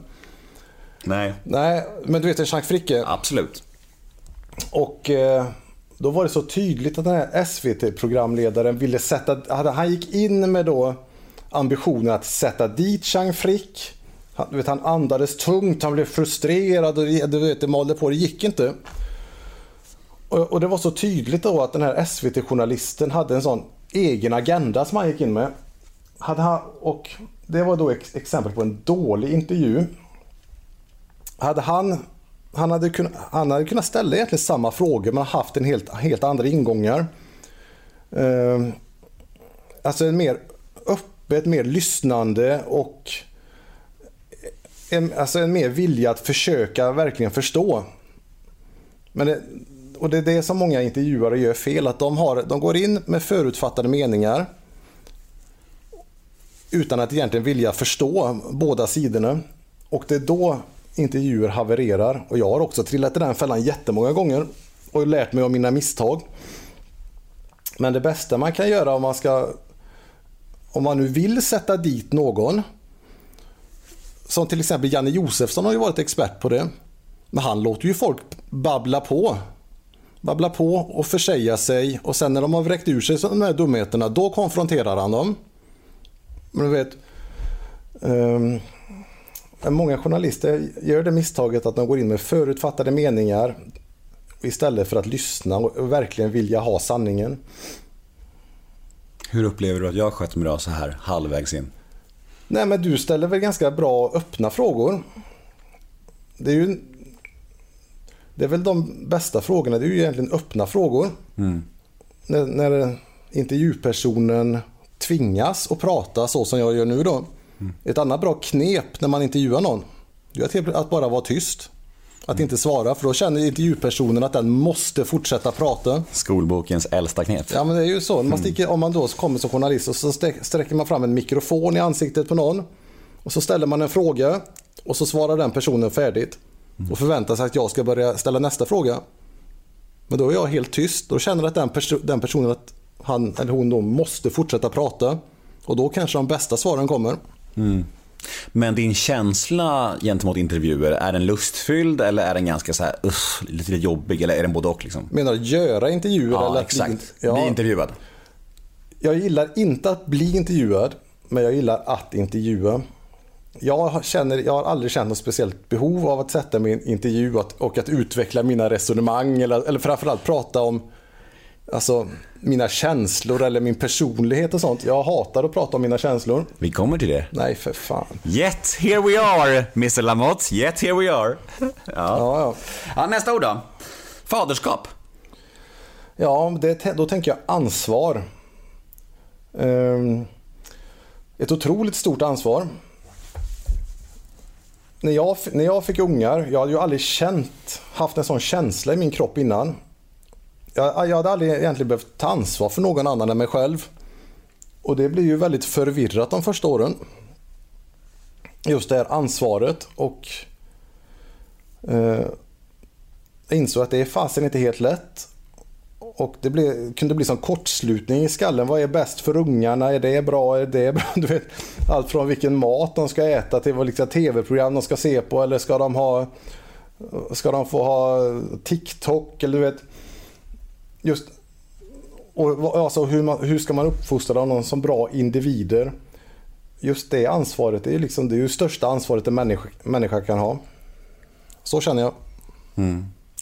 Nej. Nej, men du vet en Chang Fricke. Absolut. Och eh, då var det så tydligt att den här SVT-programledaren ville sätta, han gick in med då ambitionen att sätta dit Chang Frick. Han, du vet, han andades tungt, han blev frustrerad och du vet, det malde på, det gick inte. Och, och det var så tydligt då att den här SVT-journalisten hade en sån egen agenda som han gick in med. Hade han, och det var då ex, exempel på en dålig intervju. Hade han, han, hade kunnat, han hade kunnat ställa egentligen samma frågor men haft en helt, helt andra ingångar. Eh, alltså en mer öppet, mer lyssnande och en, alltså en mer vilja att försöka verkligen förstå. Men det, och det är det som många intervjuare gör fel, att de, har, de går in med förutfattade meningar utan att egentligen vilja förstå båda sidorna. Och det är då intervjuer havererar. Och jag har också trillat i den fällan jättemånga gånger och lärt mig av mina misstag. Men det bästa man kan göra om man ska om man nu vill sätta dit någon som till exempel Janne Josefsson har ju varit expert på det. Men han låter ju folk babbla på. Babbla på och försäga sig och sen när de har vräkt ur sig de här dumheterna då konfronterar han dem. Men du vet Um, Många journalister gör det misstaget att de går in med förutfattade meningar istället för att lyssna och verkligen vilja ha sanningen. Hur upplever du att jag sköter mig idag så här halvvägs in? Nej men du ställer väl ganska bra öppna frågor. Det är ju Det är väl de bästa frågorna, det är ju egentligen öppna frågor. När, när intervjupersonen tvingas att prata så som jag gör nu då. Ett annat bra knep när man intervjuar någon, det är att bara vara tyst. Att inte svara, för då känner intervjupersonen att den måste fortsätta prata. Skolbokens äldsta knep. Ja men det är ju så. Man sticker, om man då kommer som journalist och så sträcker man fram en mikrofon i ansiktet på någon. Och så ställer man en fråga och så svarar den personen färdigt. Och förväntar sig att jag ska börja ställa nästa fråga. Men då är jag helt tyst. Då känner att den, perso- den personen att han eller hon då måste fortsätta prata. Och då kanske de bästa svaren kommer. Men din känsla gentemot intervjuer, är den lustfylld eller är den ganska så här, usch, lite jobbig eller är den både och? Liksom? Menar du göra intervjuer? Ja, eller att exakt. Bli, ja, Bli intervjuad. jag gillar inte att bli intervjuad, men jag gillar att intervjua. Jag, känner, jag har aldrig känt något speciellt behov av att sätta mig i en intervju och att, och att utveckla mina resonemang eller, eller framförallt prata om alltså, mina känslor eller min personlighet och sånt. Jag hatar att prata om mina känslor. Vi kommer till det. Nej, för fan. Yet here we are, Mr Lamotte. Yet here we are. Ja. Ja, ja. Ja, nästa ord då. Faderskap. Ja, det, då tänker jag ansvar. Ehm, ett otroligt stort ansvar. När jag, när jag fick ungar, jag hade ju aldrig känt, haft en sån känsla i min kropp innan. Jag, jag hade aldrig egentligen behövt ta ansvar för någon annan än mig själv. Och det blir ju väldigt förvirrat de första åren. Just det här ansvaret och eh, jag insåg att det är fasen inte helt lätt. Och det blev, kunde bli som kortslutning i skallen. Vad är bäst för ungarna? Är det bra? Är det bra? Du vet, allt från vilken mat de ska äta till vad liksom tv-program de ska se på. Eller ska de ha Ska de få ha TikTok? Eller du vet Just och, alltså, hur, man, hur ska man uppfostra dem som bra individer? Just det ansvaret det är, liksom, det är ju största ansvaret en människa, människa kan ha. Så känner jag.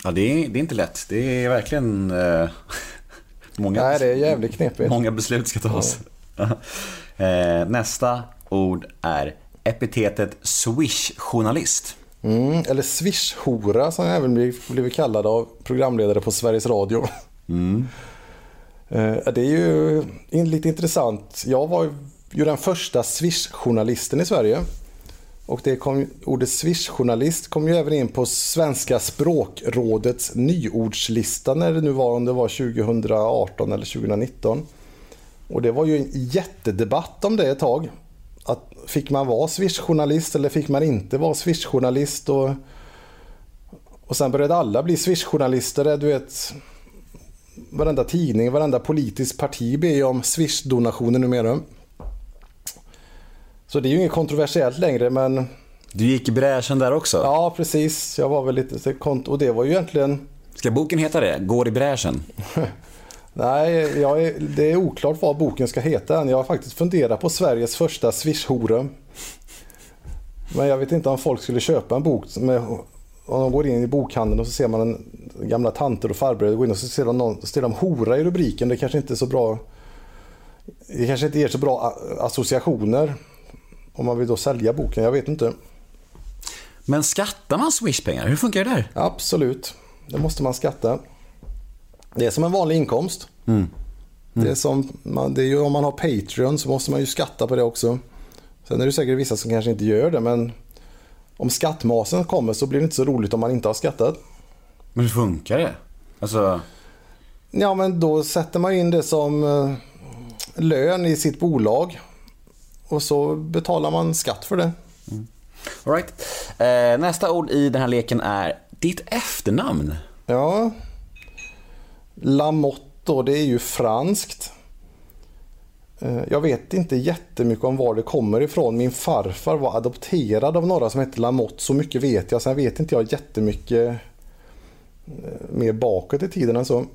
Ja, det är, det är inte lätt. Det är verkligen eh, många, Nej, det är jävligt knepigt. många beslut ska tas. eh, nästa ord är epitetet swish-journalist. Mm, eller swish-hora som jag även blivit kallad av programledare på Sveriges Radio. Mm. Det är ju lite intressant. Jag var ju den första swish-journalisten i Sverige. Och det kom, ordet swish-journalist kom ju även in på Svenska språkrådets nyordslista när det nu var, om det var 2018 eller 2019. Och det var ju en jättedebatt om det ett tag. Att fick man vara swish-journalist eller fick man inte vara swish-journalist? Och, och sen började alla bli swish-journalister. Du vet, varenda tidning, varenda politiskt parti ber ju om swish-donationer numera. Så det är ju inget kontroversiellt längre men Du gick i bräschen där också. ja precis, jag var väl lite kont- och det var ju egentligen Ska boken heta det? Går i bräschen? Nej, jag är, det är oklart vad boken ska heta än. Jag har faktiskt funderat på Sveriges första swish-hora. Men jag vet inte om folk skulle köpa en bok med, om de går in i bokhandeln och så ser man en gamla tanter och farbröder gå in och så ser de, någon, ser de hora i rubriken. Det kanske inte är så bra. Det kanske inte ger så bra associationer. Om man vill då sälja boken, jag vet inte. Men skattar man swishpengar? Hur funkar det där? Absolut, det måste man skatta. Det är som en vanlig inkomst. Det är som det är ju, om man har Patreon så måste man ju skatta på det också. Sen är det säkert vissa som kanske inte gör det men om skattmasen kommer så blir det inte så roligt om man inte har skattat. Men hur funkar det? Alltså, Ja men då sätter man in det som eh, lön i sitt bolag och så betalar man skatt för det. all right. eh, Nästa ord i den här leken är ditt efternamn. Ja. Lamotte då, det är ju franskt. Eh, Jag vet inte jättemycket om var det kommer ifrån. Min farfar var adopterad av några som hette Lamotte. Så mycket vet jag. Sen vet inte jag jättemycket eh, mer bakåt i tiden än så.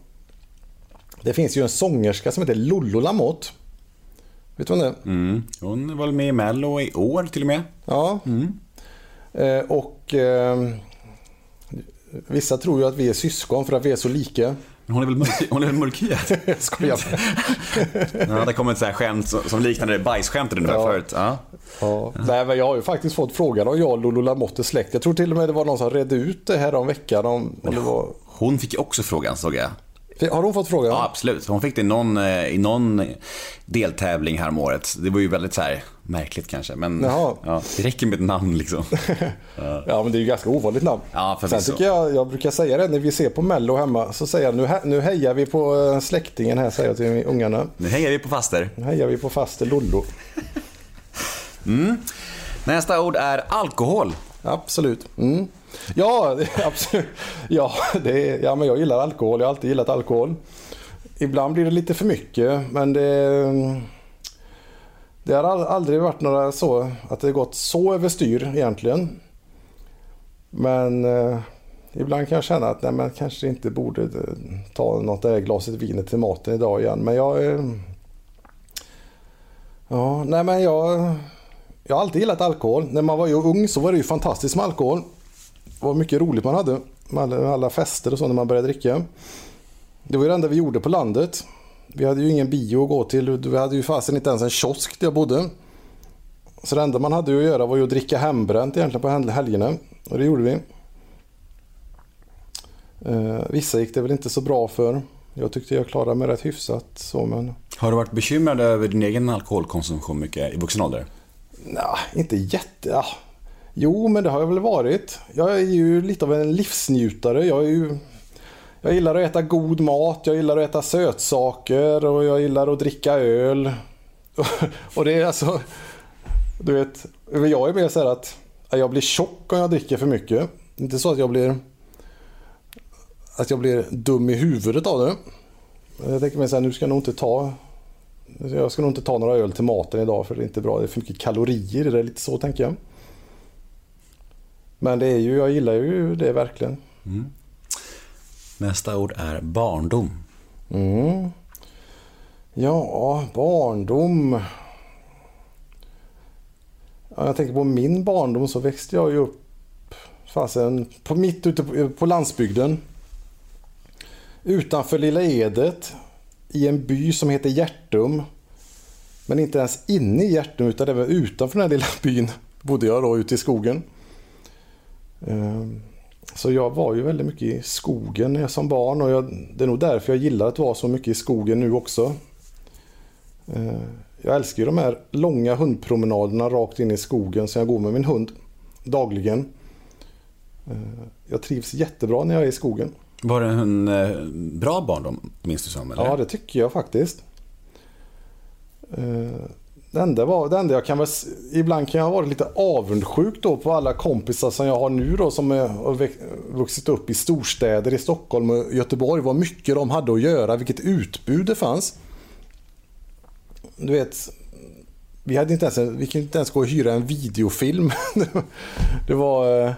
Det finns ju en sångerska som heter Lollo Lamotte. Vet du vem det är? Mm. Hon var med i Mello i år till och med. Ja. Eh, och eh, vissa tror ju att vi är syskon för att vi är så lika. Hon är väl, mörk, hon är väl mörkhyad? Skojar. Ja, det kommer ett så här skämt som, som liknade bajsskämtet ungefär Ja. förut. Ja. Ja. Nej, men jag har ju faktiskt fått frågan om jag och Lolo Lamotte är släkt. Jag tror till och med det var någon som redde ut det här om veckan. Om, om det var... Hon fick ju också frågan såg jag. Har hon fått frågan? Ja, absolut. Hon fick det i någon, eh, i någon deltävling här om året. Det var ju väldigt så här märkligt kanske. Men Jaha. ja, det räcker med ett namn liksom. Ja, men det är ju ganska ovanligt namn. Ja, Sen tycker jag, jag brukar säga det när vi ser på Mello hemma. Så säger jag nu, he- nu hejar vi på eh, släktingen här, säger jag till ungarna. Nu hejar vi på faster. Nu hejar vi på faster Lollo. Nästa ord är alkohol. Absolut. Mm. Ja, absolut. Ja, det är, ja, men jag gillar alkohol. Jag har alltid gillat alkohol. Ibland blir det lite för mycket, men det... Det har aldrig varit några så att det gått så överstyr egentligen. Men eh, ibland kan jag känna att nej, man kanske inte borde eh, ta något där glaset vinet till maten idag igen. Men jag... Eh, ja, nej men jag... Jag har alltid gillat alkohol. När man var ju ung så var det ju fantastiskt med alkohol. Det var mycket roligt man hade. Med alla fester och så när man började dricka. Det var ju det enda vi gjorde på landet. Vi hade ju ingen bio att gå till. Vi hade ju fasen inte ens en kiosk där jag bodde. Så det enda man hade att göra var ju att dricka hembränt egentligen på helgerna. Och det gjorde vi. Eh, vissa gick det väl inte så bra för. Jag tyckte jag klarade mig rätt hyfsat. Så, men... Har du varit bekymrad över din egen alkoholkonsumtion mycket i vuxen ålder? Nej, inte jätte... Ja. Jo, men det har jag väl varit. Jag är ju lite av en livsnjutare. Jag är ju jag gillar att äta god mat, jag gillar att äta sötsaker och jag gillar att dricka öl. och det är alltså... Du vet, jag är mer så här att jag blir tjock om jag dricker för mycket. Inte så att jag blir... Att jag blir dum i huvudet av det. Jag tänker mig så här, nu ska jag nog inte ta... Jag ska nog inte ta några öl till maten idag för det är inte bra. Det är för mycket kalorier i det. Lite så tänker jag. Men det är ju, jag gillar ju det verkligen. Mm. Nästa ord är barndom. Mm. Ja, barndom. Ja, jag tänker på min barndom så växte jag ju upp fasen, på, mitt ute på, på landsbygden. Utanför Lilla Edet. I en by som heter Hjärtum. Men inte ens inne i Hjärtum utan även utanför den här lilla byn bodde jag då ute i skogen. Um. Så jag var ju väldigt mycket i skogen som barn och jag, det är nog därför jag gillar att vara så mycket i skogen nu också. Eh, jag älskar ju de här långa hundpromenaderna rakt in i skogen som jag går med min hund dagligen. Eh, jag trivs jättebra när jag är i skogen. Var det en eh, bra barndom, minns du som? Eller? Ja, det tycker jag faktiskt. Det enda, var, det enda jag kan väl, ibland kan jag ha varit lite avundsjuk då på alla kompisar som jag har nu då som har vuxit upp i storstäder i Stockholm och Göteborg. Vad mycket de hade att göra, vilket utbud det fanns. Du vet, vi, hade inte ens, vi kunde inte ens gå och hyra en videofilm. det var eh,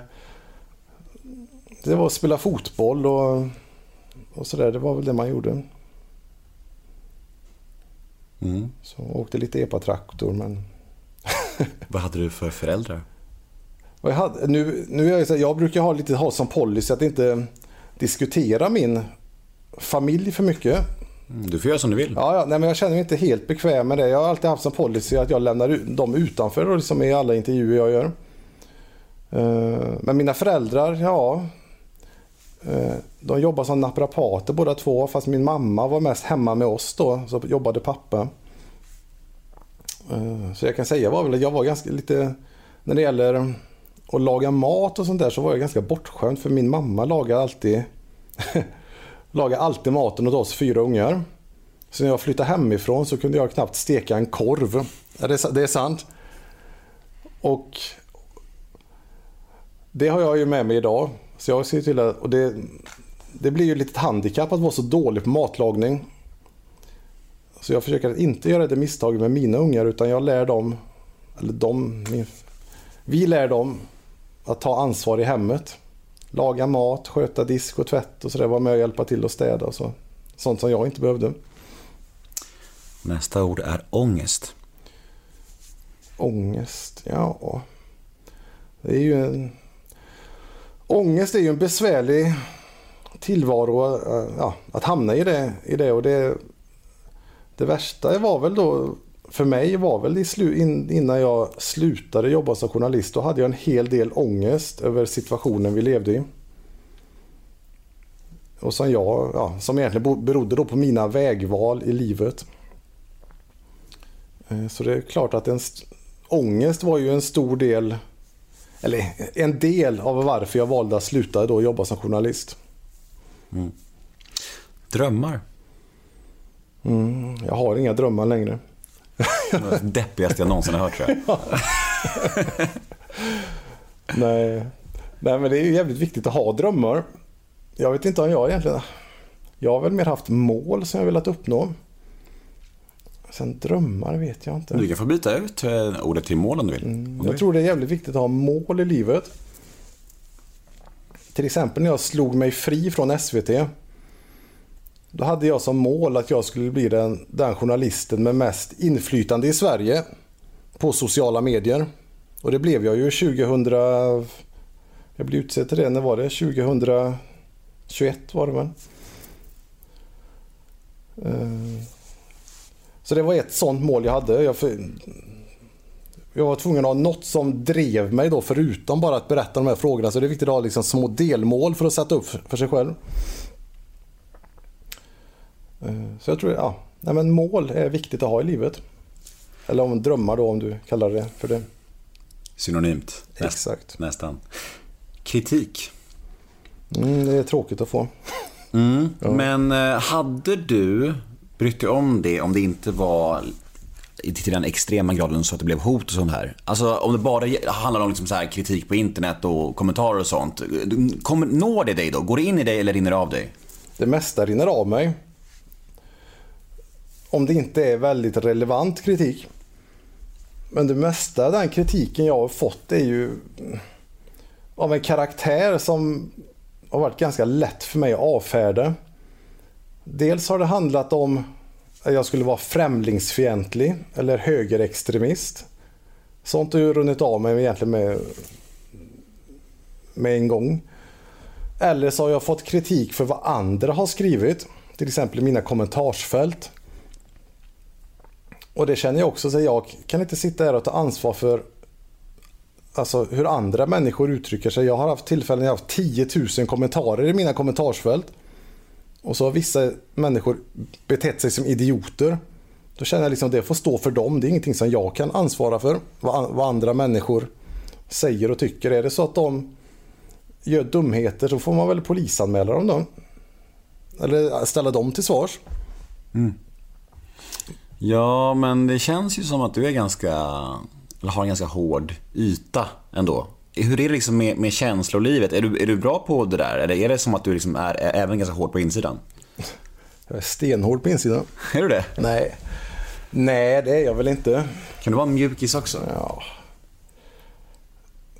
det var att spela fotboll och, och sådär. Det var väl det man gjorde. Mm. Så åkte lite epatraktor men... Vad hade du för föräldrar? Jag, hade, nu, nu jag, jag brukar ha lite ha som policy att inte diskutera min familj för mycket. Mm, du får göra som du vill. Ja, ja nej, men jag känner mig inte helt bekväm med det. Jag har alltid haft som policy att jag lämnar dem utanför och liksom i alla intervjuer jag gör. Eh, men mina föräldrar, ja. Eh, de jobbade som naprapater båda två fast min mamma var mest hemma med oss då. Så jobbade pappa. Eh, så jag kan säga var väl att jag var ganska lite när det gäller att laga mat och sånt där så var jag ganska bortskämd för min mamma lagade alltid Lagade alltid maten åt oss fyra ungar. Så när jag flyttade hemifrån så kunde jag knappt steka en korv. Det är sant. Och det har jag ju med mig idag. Så jag ser till att, och det, det blir ju lite handikapp att vara så dålig på matlagning. Så jag försöker att inte göra det misstaget med mina ungar utan jag lär dem, eller de, min, vi lär dem att ta ansvar i hemmet. Laga mat, sköta disk och tvätt och sådär. Vara med och hjälpa till att städa och så. Sånt som jag inte behövde. Nästa ord är ångest. Ångest, ja. Det är ju en Ångest är ju en besvärlig tillvaro eh, ja, att hamna i det. I det, och det, det värsta var väl då för mig var väl i slu, in, innan jag slutade jobba som journalist. Då hade jag en hel del ångest över situationen vi levde i. Och som jag, ja, som egentligen berodde då på mina vägval i livet. Eh, så det är klart att en ångest var ju en stor del eller en del av varför jag valde att sluta då jobba som journalist. Mm. Drömmar? Mm, jag har inga drömmar längre. Det deppigaste jag någonsin har hört tror jag. Nej. Nej, men det är ju jävligt viktigt att ha drömmar. Jag vet inte om jag egentligen... Jag har väl mer haft mål som jag velat uppnå. Sen drömmar vet jag inte. Du kan få byta ut eh, ordet till mål om du vill. Du Jag tror det är jävligt viktigt att ha mål i livet. Till exempel när jag slog mig fri från SVT. Då hade jag som mål att jag skulle bli den, den journalisten med mest inflytande i Sverige på sociala medier. Och det blev jag ju 2000... Jag blev utsedd till det, när var det? 2021 var det väl? Så det var ett sånt mål jag hade. Jag, för- jag var tvungen att ha något som drev mig då förutom bara att berätta de här frågorna. Så det är viktigt att ha liksom små delmål för att sätta upp för sig själv. Eh, Så jag tror, ja, nej men mål är viktigt att ha i livet. Eller om drömmar då om du kallar det för det. Synonymt. Exakt. Nästan. Kritik. Mm, det är tråkigt att få. Mm. Men eh, hade du brytt dig om det om det inte var i- till den extrema graden så att det blev hot och sånt här? Alltså om det bara handlar om liksom så här kritik på internet och kommentarer och sånt. Kommer, når det dig då? Går det in i dig eller rinner det av dig? Det mesta rinner av mig. Om det inte är väldigt relevant kritik. Men det mesta av den kritiken jag har fått är ju av en karaktär som har varit ganska lätt för mig att avfärda. Dels har det handlat om att jag skulle vara främlingsfientlig eller högerextremist. Sånt har ju runnit av mig egentligen med, med en gång. Eller så har jag fått kritik för vad andra har skrivit. Till exempel i mina kommentarsfält. Och det känner jag också, så jag kan inte sitta här och ta ansvar för alltså, hur andra människor uttrycker sig. Jag har haft tillfällen när jag har haft 10 000 kommentarer i mina kommentarsfält. Och så har vissa människor betett sig som idioter. Då känner jag liksom att det får stå för dem. Det är ingenting som jag kan ansvara för. Vad, andra människor säger och tycker. Är det så att de gör dumheter så får man väl polisanmäla dem då. Eller ställa dem till svars. Mm. Ja, men det känns ju som att du är ganska, eller har en ganska hård yta ändå. Hur är det liksom med, med känslolivet? Är du, är du bra på det där? Eller är det som att du liksom är, är även ganska hård på insidan? Jag är stenhård på insidan. Är du det? Nej. Nej, det är jag väl inte. Kan du vara mjukis också? Ja.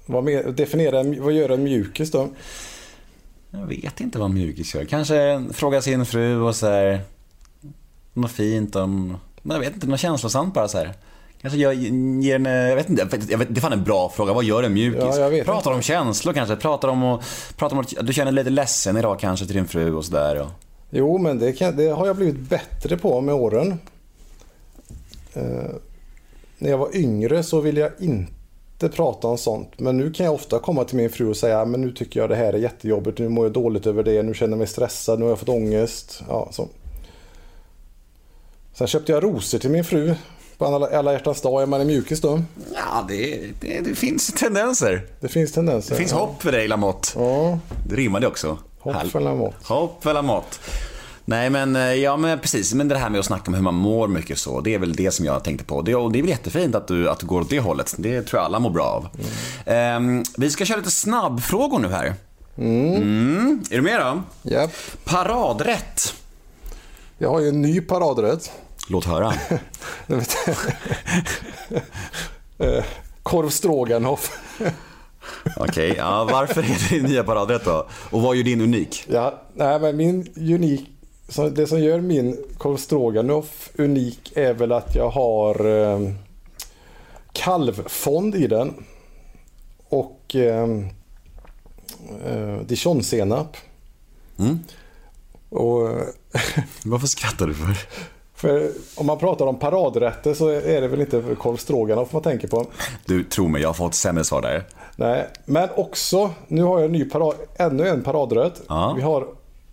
Vad, mer, definiera, vad gör en mjukis då? Jag vet inte vad mjukis gör. Kanske fråga sin fru och så här, något fint om, men jag vet inte, något känslosamt bara så här. Kanske jag ger en, jag vet inte, jag vet, det är fan en bra fråga. Vad gör en mjukis? Ja, pratar om känslor kanske, pratar om, och, pratar om att du känner dig lite ledsen idag kanske till din fru och sådär. Och... Jo, men det, kan, det har jag blivit bättre på med åren. Eh, när jag var yngre så ville jag inte prata om sånt. Men nu kan jag ofta komma till min fru och säga men nu tycker jag det här är jättejobbigt. Nu mår jag dåligt över det. Nu känner jag mig stressad. Nu har jag fått ångest. Ja, så. Sen köpte jag rosor till min fru på alla, alla hjärtans dag. Är man en mjukis då? Ja, det, det, det finns tendenser. Det finns tendenser. Det finns hopp för dig Lamotte. Ja, Det rimmade också. hopp för Lamotte. Hopp för Lamotte. Nej men, eh, ja men precis, men det här med att snacka om hur man mår mycket så, det är väl det som jag tänkte på. Det, och det är väl jättefint att du, att du går åt det hållet. Det tror jag alla mår bra av. Ehm, vi ska köra lite snabbfrågor nu här. Mm. Är du med då? Japp. Paradrätt. Jag har ju en ny paradrätt. Låt höra. Eh, Korv stroganoff. Okej, ja, varför är det din nya paradrätt då? Och vad gör din unik? Ja, nej, men min unik, det som gör min korv stroganoff unik är väl att jag har eh, kalvfond i den. Och eh, eh, dijonsenap. Mm. Och, eh, Varför skrattar du för? För om man pratar om paradrätter så är det väl inte korv stroganoff man tänker på. Du, tro mig, jag har fått sämre svar där. Nej, men också, nu har jag en ny parad, ännu en paradrätt. Ja. Vi har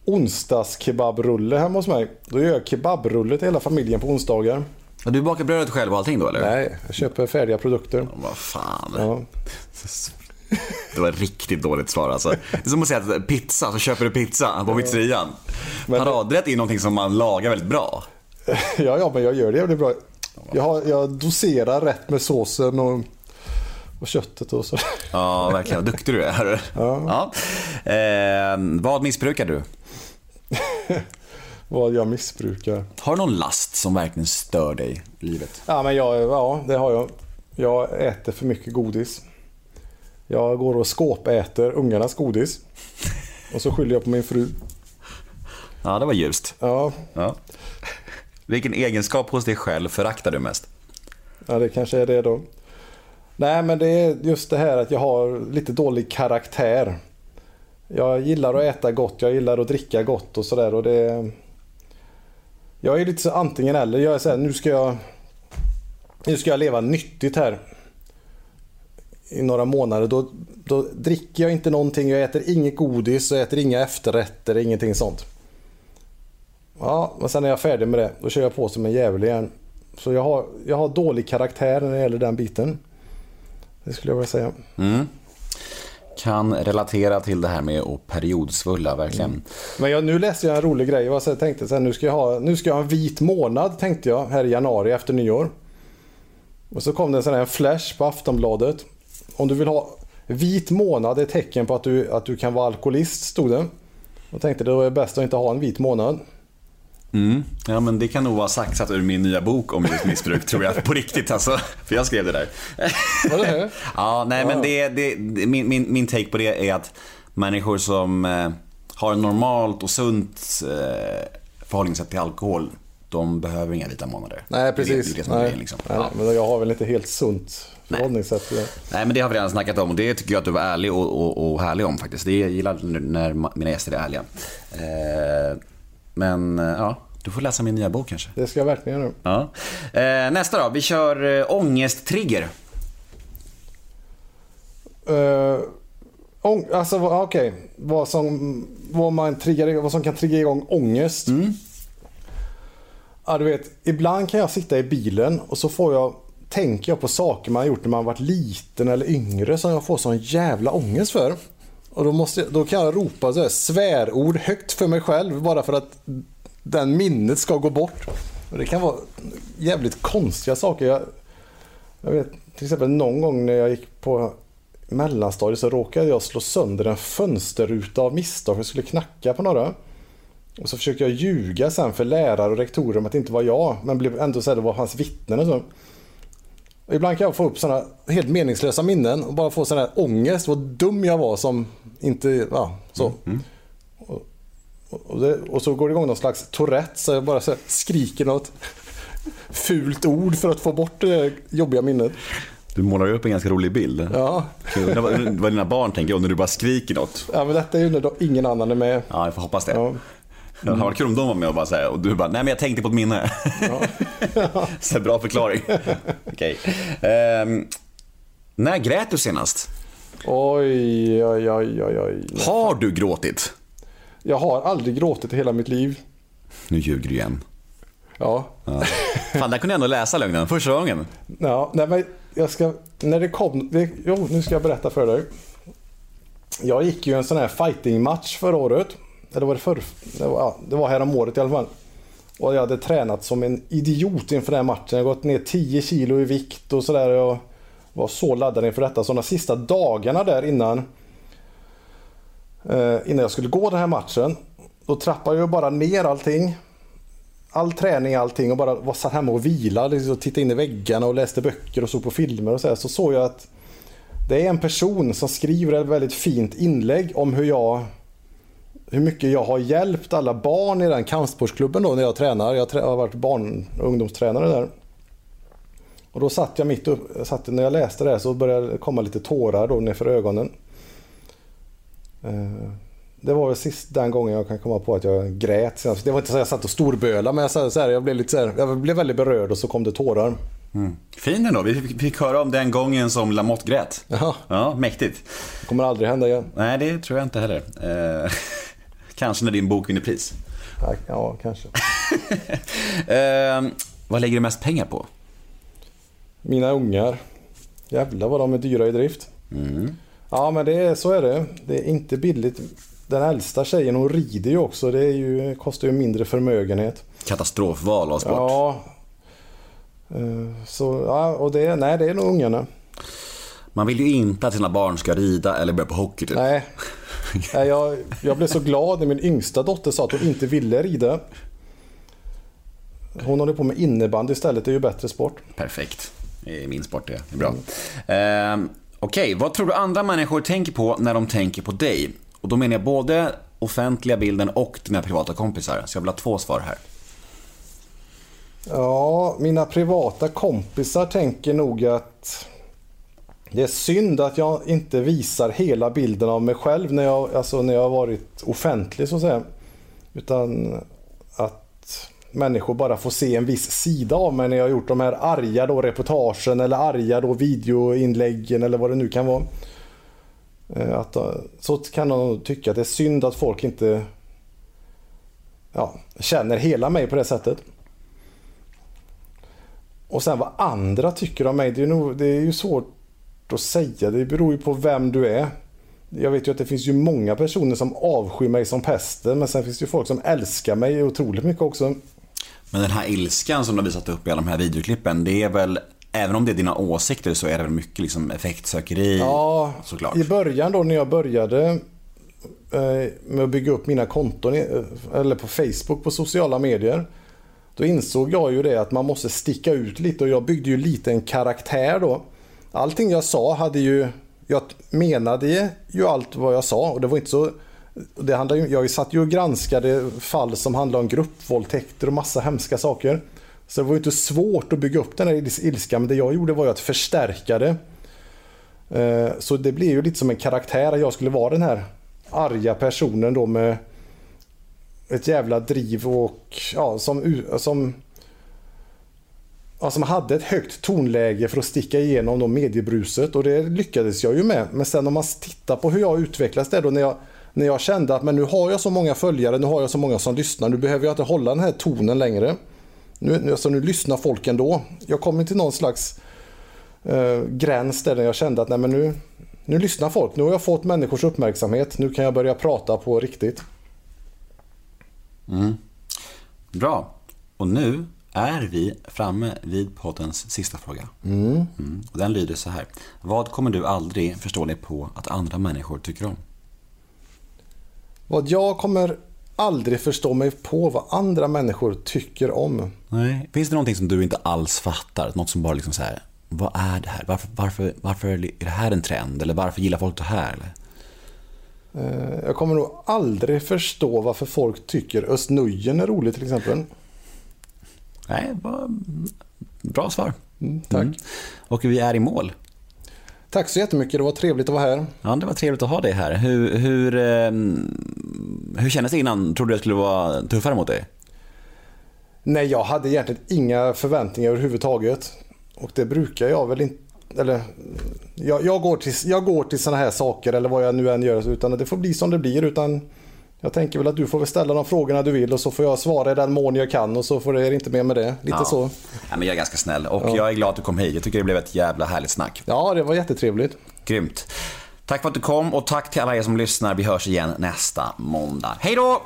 onsdagskebabrulle hemma hos mig. Då gör jag kebabrulle till hela familjen på onsdagar. Ja, Du bakar brödet själv och allting då eller? Nej, jag köper färdiga produkter. Vad fan. Ja. Det var ett riktigt dåligt svar alltså. Det är som att säga att pizza, så köper du pizza på pizzerian. Paradrätt är någonting som man lagar väldigt bra. ja, ja, men jag gör det jävligt bra. Jag, jag doserar rätt med såsen och, och köttet och så. Ja, verkligen. Vad duktig du är. Ja. Eh, vad missbrukar du? vad jag missbrukar. Har du någon last som verkligen stör dig i livet? Ja, men jag, ja, det har jag. Jag äter för mycket godis. Jag går och skåpäter ungarnas godis. Och så skyller jag på min fru. Ja, det var ljust. Ja, Ja. Vilken egenskap hos dig själv föraktar du mest? ja, det kanske är det då. Nej, men det är just det här att jag har lite dålig karaktär. Jag gillar att äta gott, jag gillar att dricka gott och sådär. Och det... Jag är lite så antingen eller. Jag är så här, nu ska jag... Nu ska jag leva nyttigt här. I några månader. Då, då dricker jag inte någonting, jag äter inget godis, jag äter inga efterrätter, ingenting sånt. Ja, men sen är jag färdig med det. Då kör jag på som en djävul igen. Så jag har, jag har dålig karaktär när det gäller den biten. Det skulle jag vilja säga. Mm. Kan relatera till det här med att periodsvulla, verkligen. Men jag, nu läste jag en rolig grej. Jag tänkte så här, nu, ska jag ha, nu ska jag ha en vit månad tänkte jag här i januari efter nyår. Och så kom det en sån här flash på Aftonbladet. Om du vill ha vit månad är tecken på att du, att du kan vara alkoholist stod det. Och tänkte det var bäst att inte ha en vit månad. Mm. Ja, men det kan nog vara saxat ur min nya bok om just missbruk, tror jag. På riktigt alltså. För jag skrev det där. Var det det? ja, nej men det, det, det, min, min, min take på det är att människor som eh, har normalt och sunt eh, förhållningssätt till alkohol, de behöver inga vita månader. Nej precis. Det är det som är Nej. grejen liksom. Nej, Ja. Men jag har väl inte helt sunt förhållningssätt till det. Nej men det har vi redan snackat om och det tycker jag att du var ärlig och, och, och härlig om faktiskt. Det gillar när mina gäster är ärliga. Eh, men eh, ja, du får läsa min nya bok kanske. Det ska jag verkligen göra. Ja. Eh, nästa då, vi kör eh, ångesttrigger. Uh, ång, alltså vad- okej, vad, som, vad, man triggar, vad som kan trigga igång ångest. Ja, du vet, ibland kan jag sitta i bilen och så får jag, tänker jag på saker man har gjort när man varit liten eller yngre som jag får sån jävla ångest för. Och då, måste, då kan jag ropa så här, svärord högt för mig själv bara för att den minnet ska gå bort. Och det kan vara jävligt konstiga saker. Jag, jag vet till exempel någon gång när jag gick på mellanstadiet så råkade jag slå sönder en fönsterruta av misstag. Jag skulle knacka på några. Och så försökte jag ljuga sen för lärare och rektorer om att det inte var jag. Men blev ändå så här, det var hans vittnen och så. Och ibland kan jag få upp sådana helt meningslösa minnen och bara få sån här ångest. Vad dum jag var som inte... Ja, så. Och, och, det, och så går det igång någon slags Tourette så jag bara så skriker något fult ord för att få bort det jobbiga minnet. Du målar upp en ganska rolig bild. Ja. Vad, dina barn tänker och när du bara skriker något. ja, men detta är ju när ingen annan är med. Ja, jag får hoppas det. Ja. Det hade varit kul om de var med och bara säga och du bara, nej men jag tänkte på ett minne. så bra förklaring. Okej. Ehm, när grät du senast? Oj, oj, oj, oj, oj. Har du gråtit? Jag har aldrig gråtit i hela mitt liv. Nu ljuger du igen. Ja. Ja. Fan, där kunde jag ändå läsa lögnen första gången. ja nej, men jag ska... När det kom... Det, jo, nu ska jag berätta för dig. Jag gick ju en sån här fightingmatch förra året. Eller var det förr? Det var, ja, det var här om året i alla fall. Och jag hade tränat som en idiot inför den här matchen. Jag hade gått ner 10 kilo i vikt och sådär. Jag var så laddad inför detta. Så de sista dagarna där innan eh, innan jag skulle gå den här matchen. Då trappade jag bara ner allting. All träning, allting och bara var satt hemma och vilade. Liksom, och tittade in i väggarna och läste böcker och såg på filmer och sådär. Så såg jag att det är en person som skriver ett väldigt fint inlägg om hur jag hur mycket jag har hjälpt alla barn i den kampsportsklubben då när jag tränar. Jag har varit barn och ungdomstränare där. Och då satt jag mitt upp, satt, när jag läste det här så började det komma lite tårar då nerför ögonen. Eh, Det var väl sist den gången jag kan komma på att jag grät. Det var inte så att jag satt och storbölade men jag, så här, jag, blev lite så här, jag blev väldigt berörd och så kom det tårar. Fin ändå. Vi fick- fick höra om den gången som Lamotte grät. Jaha, Ja, mäktigt. det kommer aldrig hända igen. Nej, det tror jag inte heller. Kanske när din bok vinner pris. Ja, kanske. Eh, vad lägger du mest pengar på? Mina ungar. Jävlar vad de är dyra i drift. Ja men det är, så är det. Det är inte billigt. Den äldsta tjejen hon rider ju också. Det ju, kostar ju mindre förmögenhet. Katastrofval av sport. Ja. Eh, Så, ja, och det, nej det är nog ungarna. Man vill ju inte att sina barn ska rida eller börja på hockey typ. Nej. jag, jag blev så glad när min yngsta dotter sa att hon inte ville rida. Hon håller på med innebandy istället, det är ju bättre sport. Perfekt. Det är min sport det. Det är bra. Eh, Okej, okay. vad tror du andra människor tänker på när de tänker på dig? Och då menar jag både offentliga bilden och dina privata kompisar. Så jag vill ha två svar här. Ja, mina privata kompisar tänker nog att det är synd att jag inte visar hela bilden av mig själv när jag, alltså när jag har varit offentlig så att säga. Utan att människor bara får se en viss sida av mig när jag har gjort de här arga då reportagen eller arga då videoinläggen eller vad det nu kan vara. Eh, att, eh, så kan de tycka att det är synd att folk inte ja, känner hela mig på det sättet. Och sen vad andra tycker om mig, det är, nog, det är ju svårt att säga. Det beror ju på vem du är. Jag vet ju att det finns ju många personer som avskyr mig som pesten. Men sen finns det ju folk som älskar mig otroligt mycket också. Men den här ilskan som du har visat upp i alla de här videoklippen. Det är väl, även om det är dina åsikter så är det väl mycket liksom effektsökeri? Ja, såklart. i början då när jag började eh, med att bygga upp mina konton, eh, eller på Facebook, på sociala medier. Då insåg jag ju det att man måste sticka ut lite och jag byggde ju lite en karaktär då. Allting jag sa hade ju, jag menade ju allt vad jag sa och det var inte så det handlar jag satt ju och granskade fall som handlade om gruppvåldtäkter och massa hemska saker. Så det var ju inte svårt att bygga upp den här ilskan, men det jag gjorde var ju att förstärka det. Eh, så det blev ju lite som en karaktär, att jag skulle vara den här arga personen då med ett jävla driv och ja, som, som, ja, som hade ett högt tonläge för att sticka igenom då mediebruset och det lyckades jag ju med. Men sen om man tittar på hur jag utvecklades där då när jag, när jag kände att men nu har jag så många följare, nu har jag så många som lyssnar, nu behöver jag inte hålla den här tonen längre. Nu, alltså, nu lyssnar folk ändå. Jag kom till någon slags eh, gräns där jag kände att nej, men nu, nu lyssnar folk. Nu har jag fått människors uppmärksamhet. Nu kan jag börja prata på riktigt. Mm. Bra. Och nu är vi framme vid poddens sista fråga. Mm. Mm. Och den lyder så här. Vad kommer du aldrig förstå dig på att andra människor tycker om? Vad jag kommer aldrig förstå mig på vad andra människor tycker om. Nej. Finns det någonting som du inte alls fattar? Något som bara liksom så här, vad är det här? Varför, varför, varför är det här en trend? Eller varför gillar folk det här? Eller? Eh, jag kommer nog aldrig förstå varför folk tycker Östnujen är roligt till exempel. Nej, bra svar. Mm, tack. Mm. Och vi är i mål. Tack så jättemycket, det var trevligt att vara här. Ja, det var trevligt att ha dig här. Hur, hur, ehm, hur kändes det innan? Trodde du det skulle vara tuffare mot dig? Nej, jag hade egentligen inga förväntningar överhuvudtaget. Och det brukar jag väl inte eller jag, jag, går till, jag går till sådana här saker eller vad jag nu än gör. Utan det får bli som det blir. Utan jag tänker väl att du får väl ställa de frågorna du vill och så får jag svara i den mån jag kan och så får det inte mer med det. Lite ja. så. Ja, men jag är ganska snäll och ja. jag är glad att du kom hit. Jag tycker det blev ett jävla härligt snack. Ja, det var jättetrevligt. Grymt. Tack för att du kom och tack till alla er som lyssnar. Vi hörs igen nästa måndag. Hej då!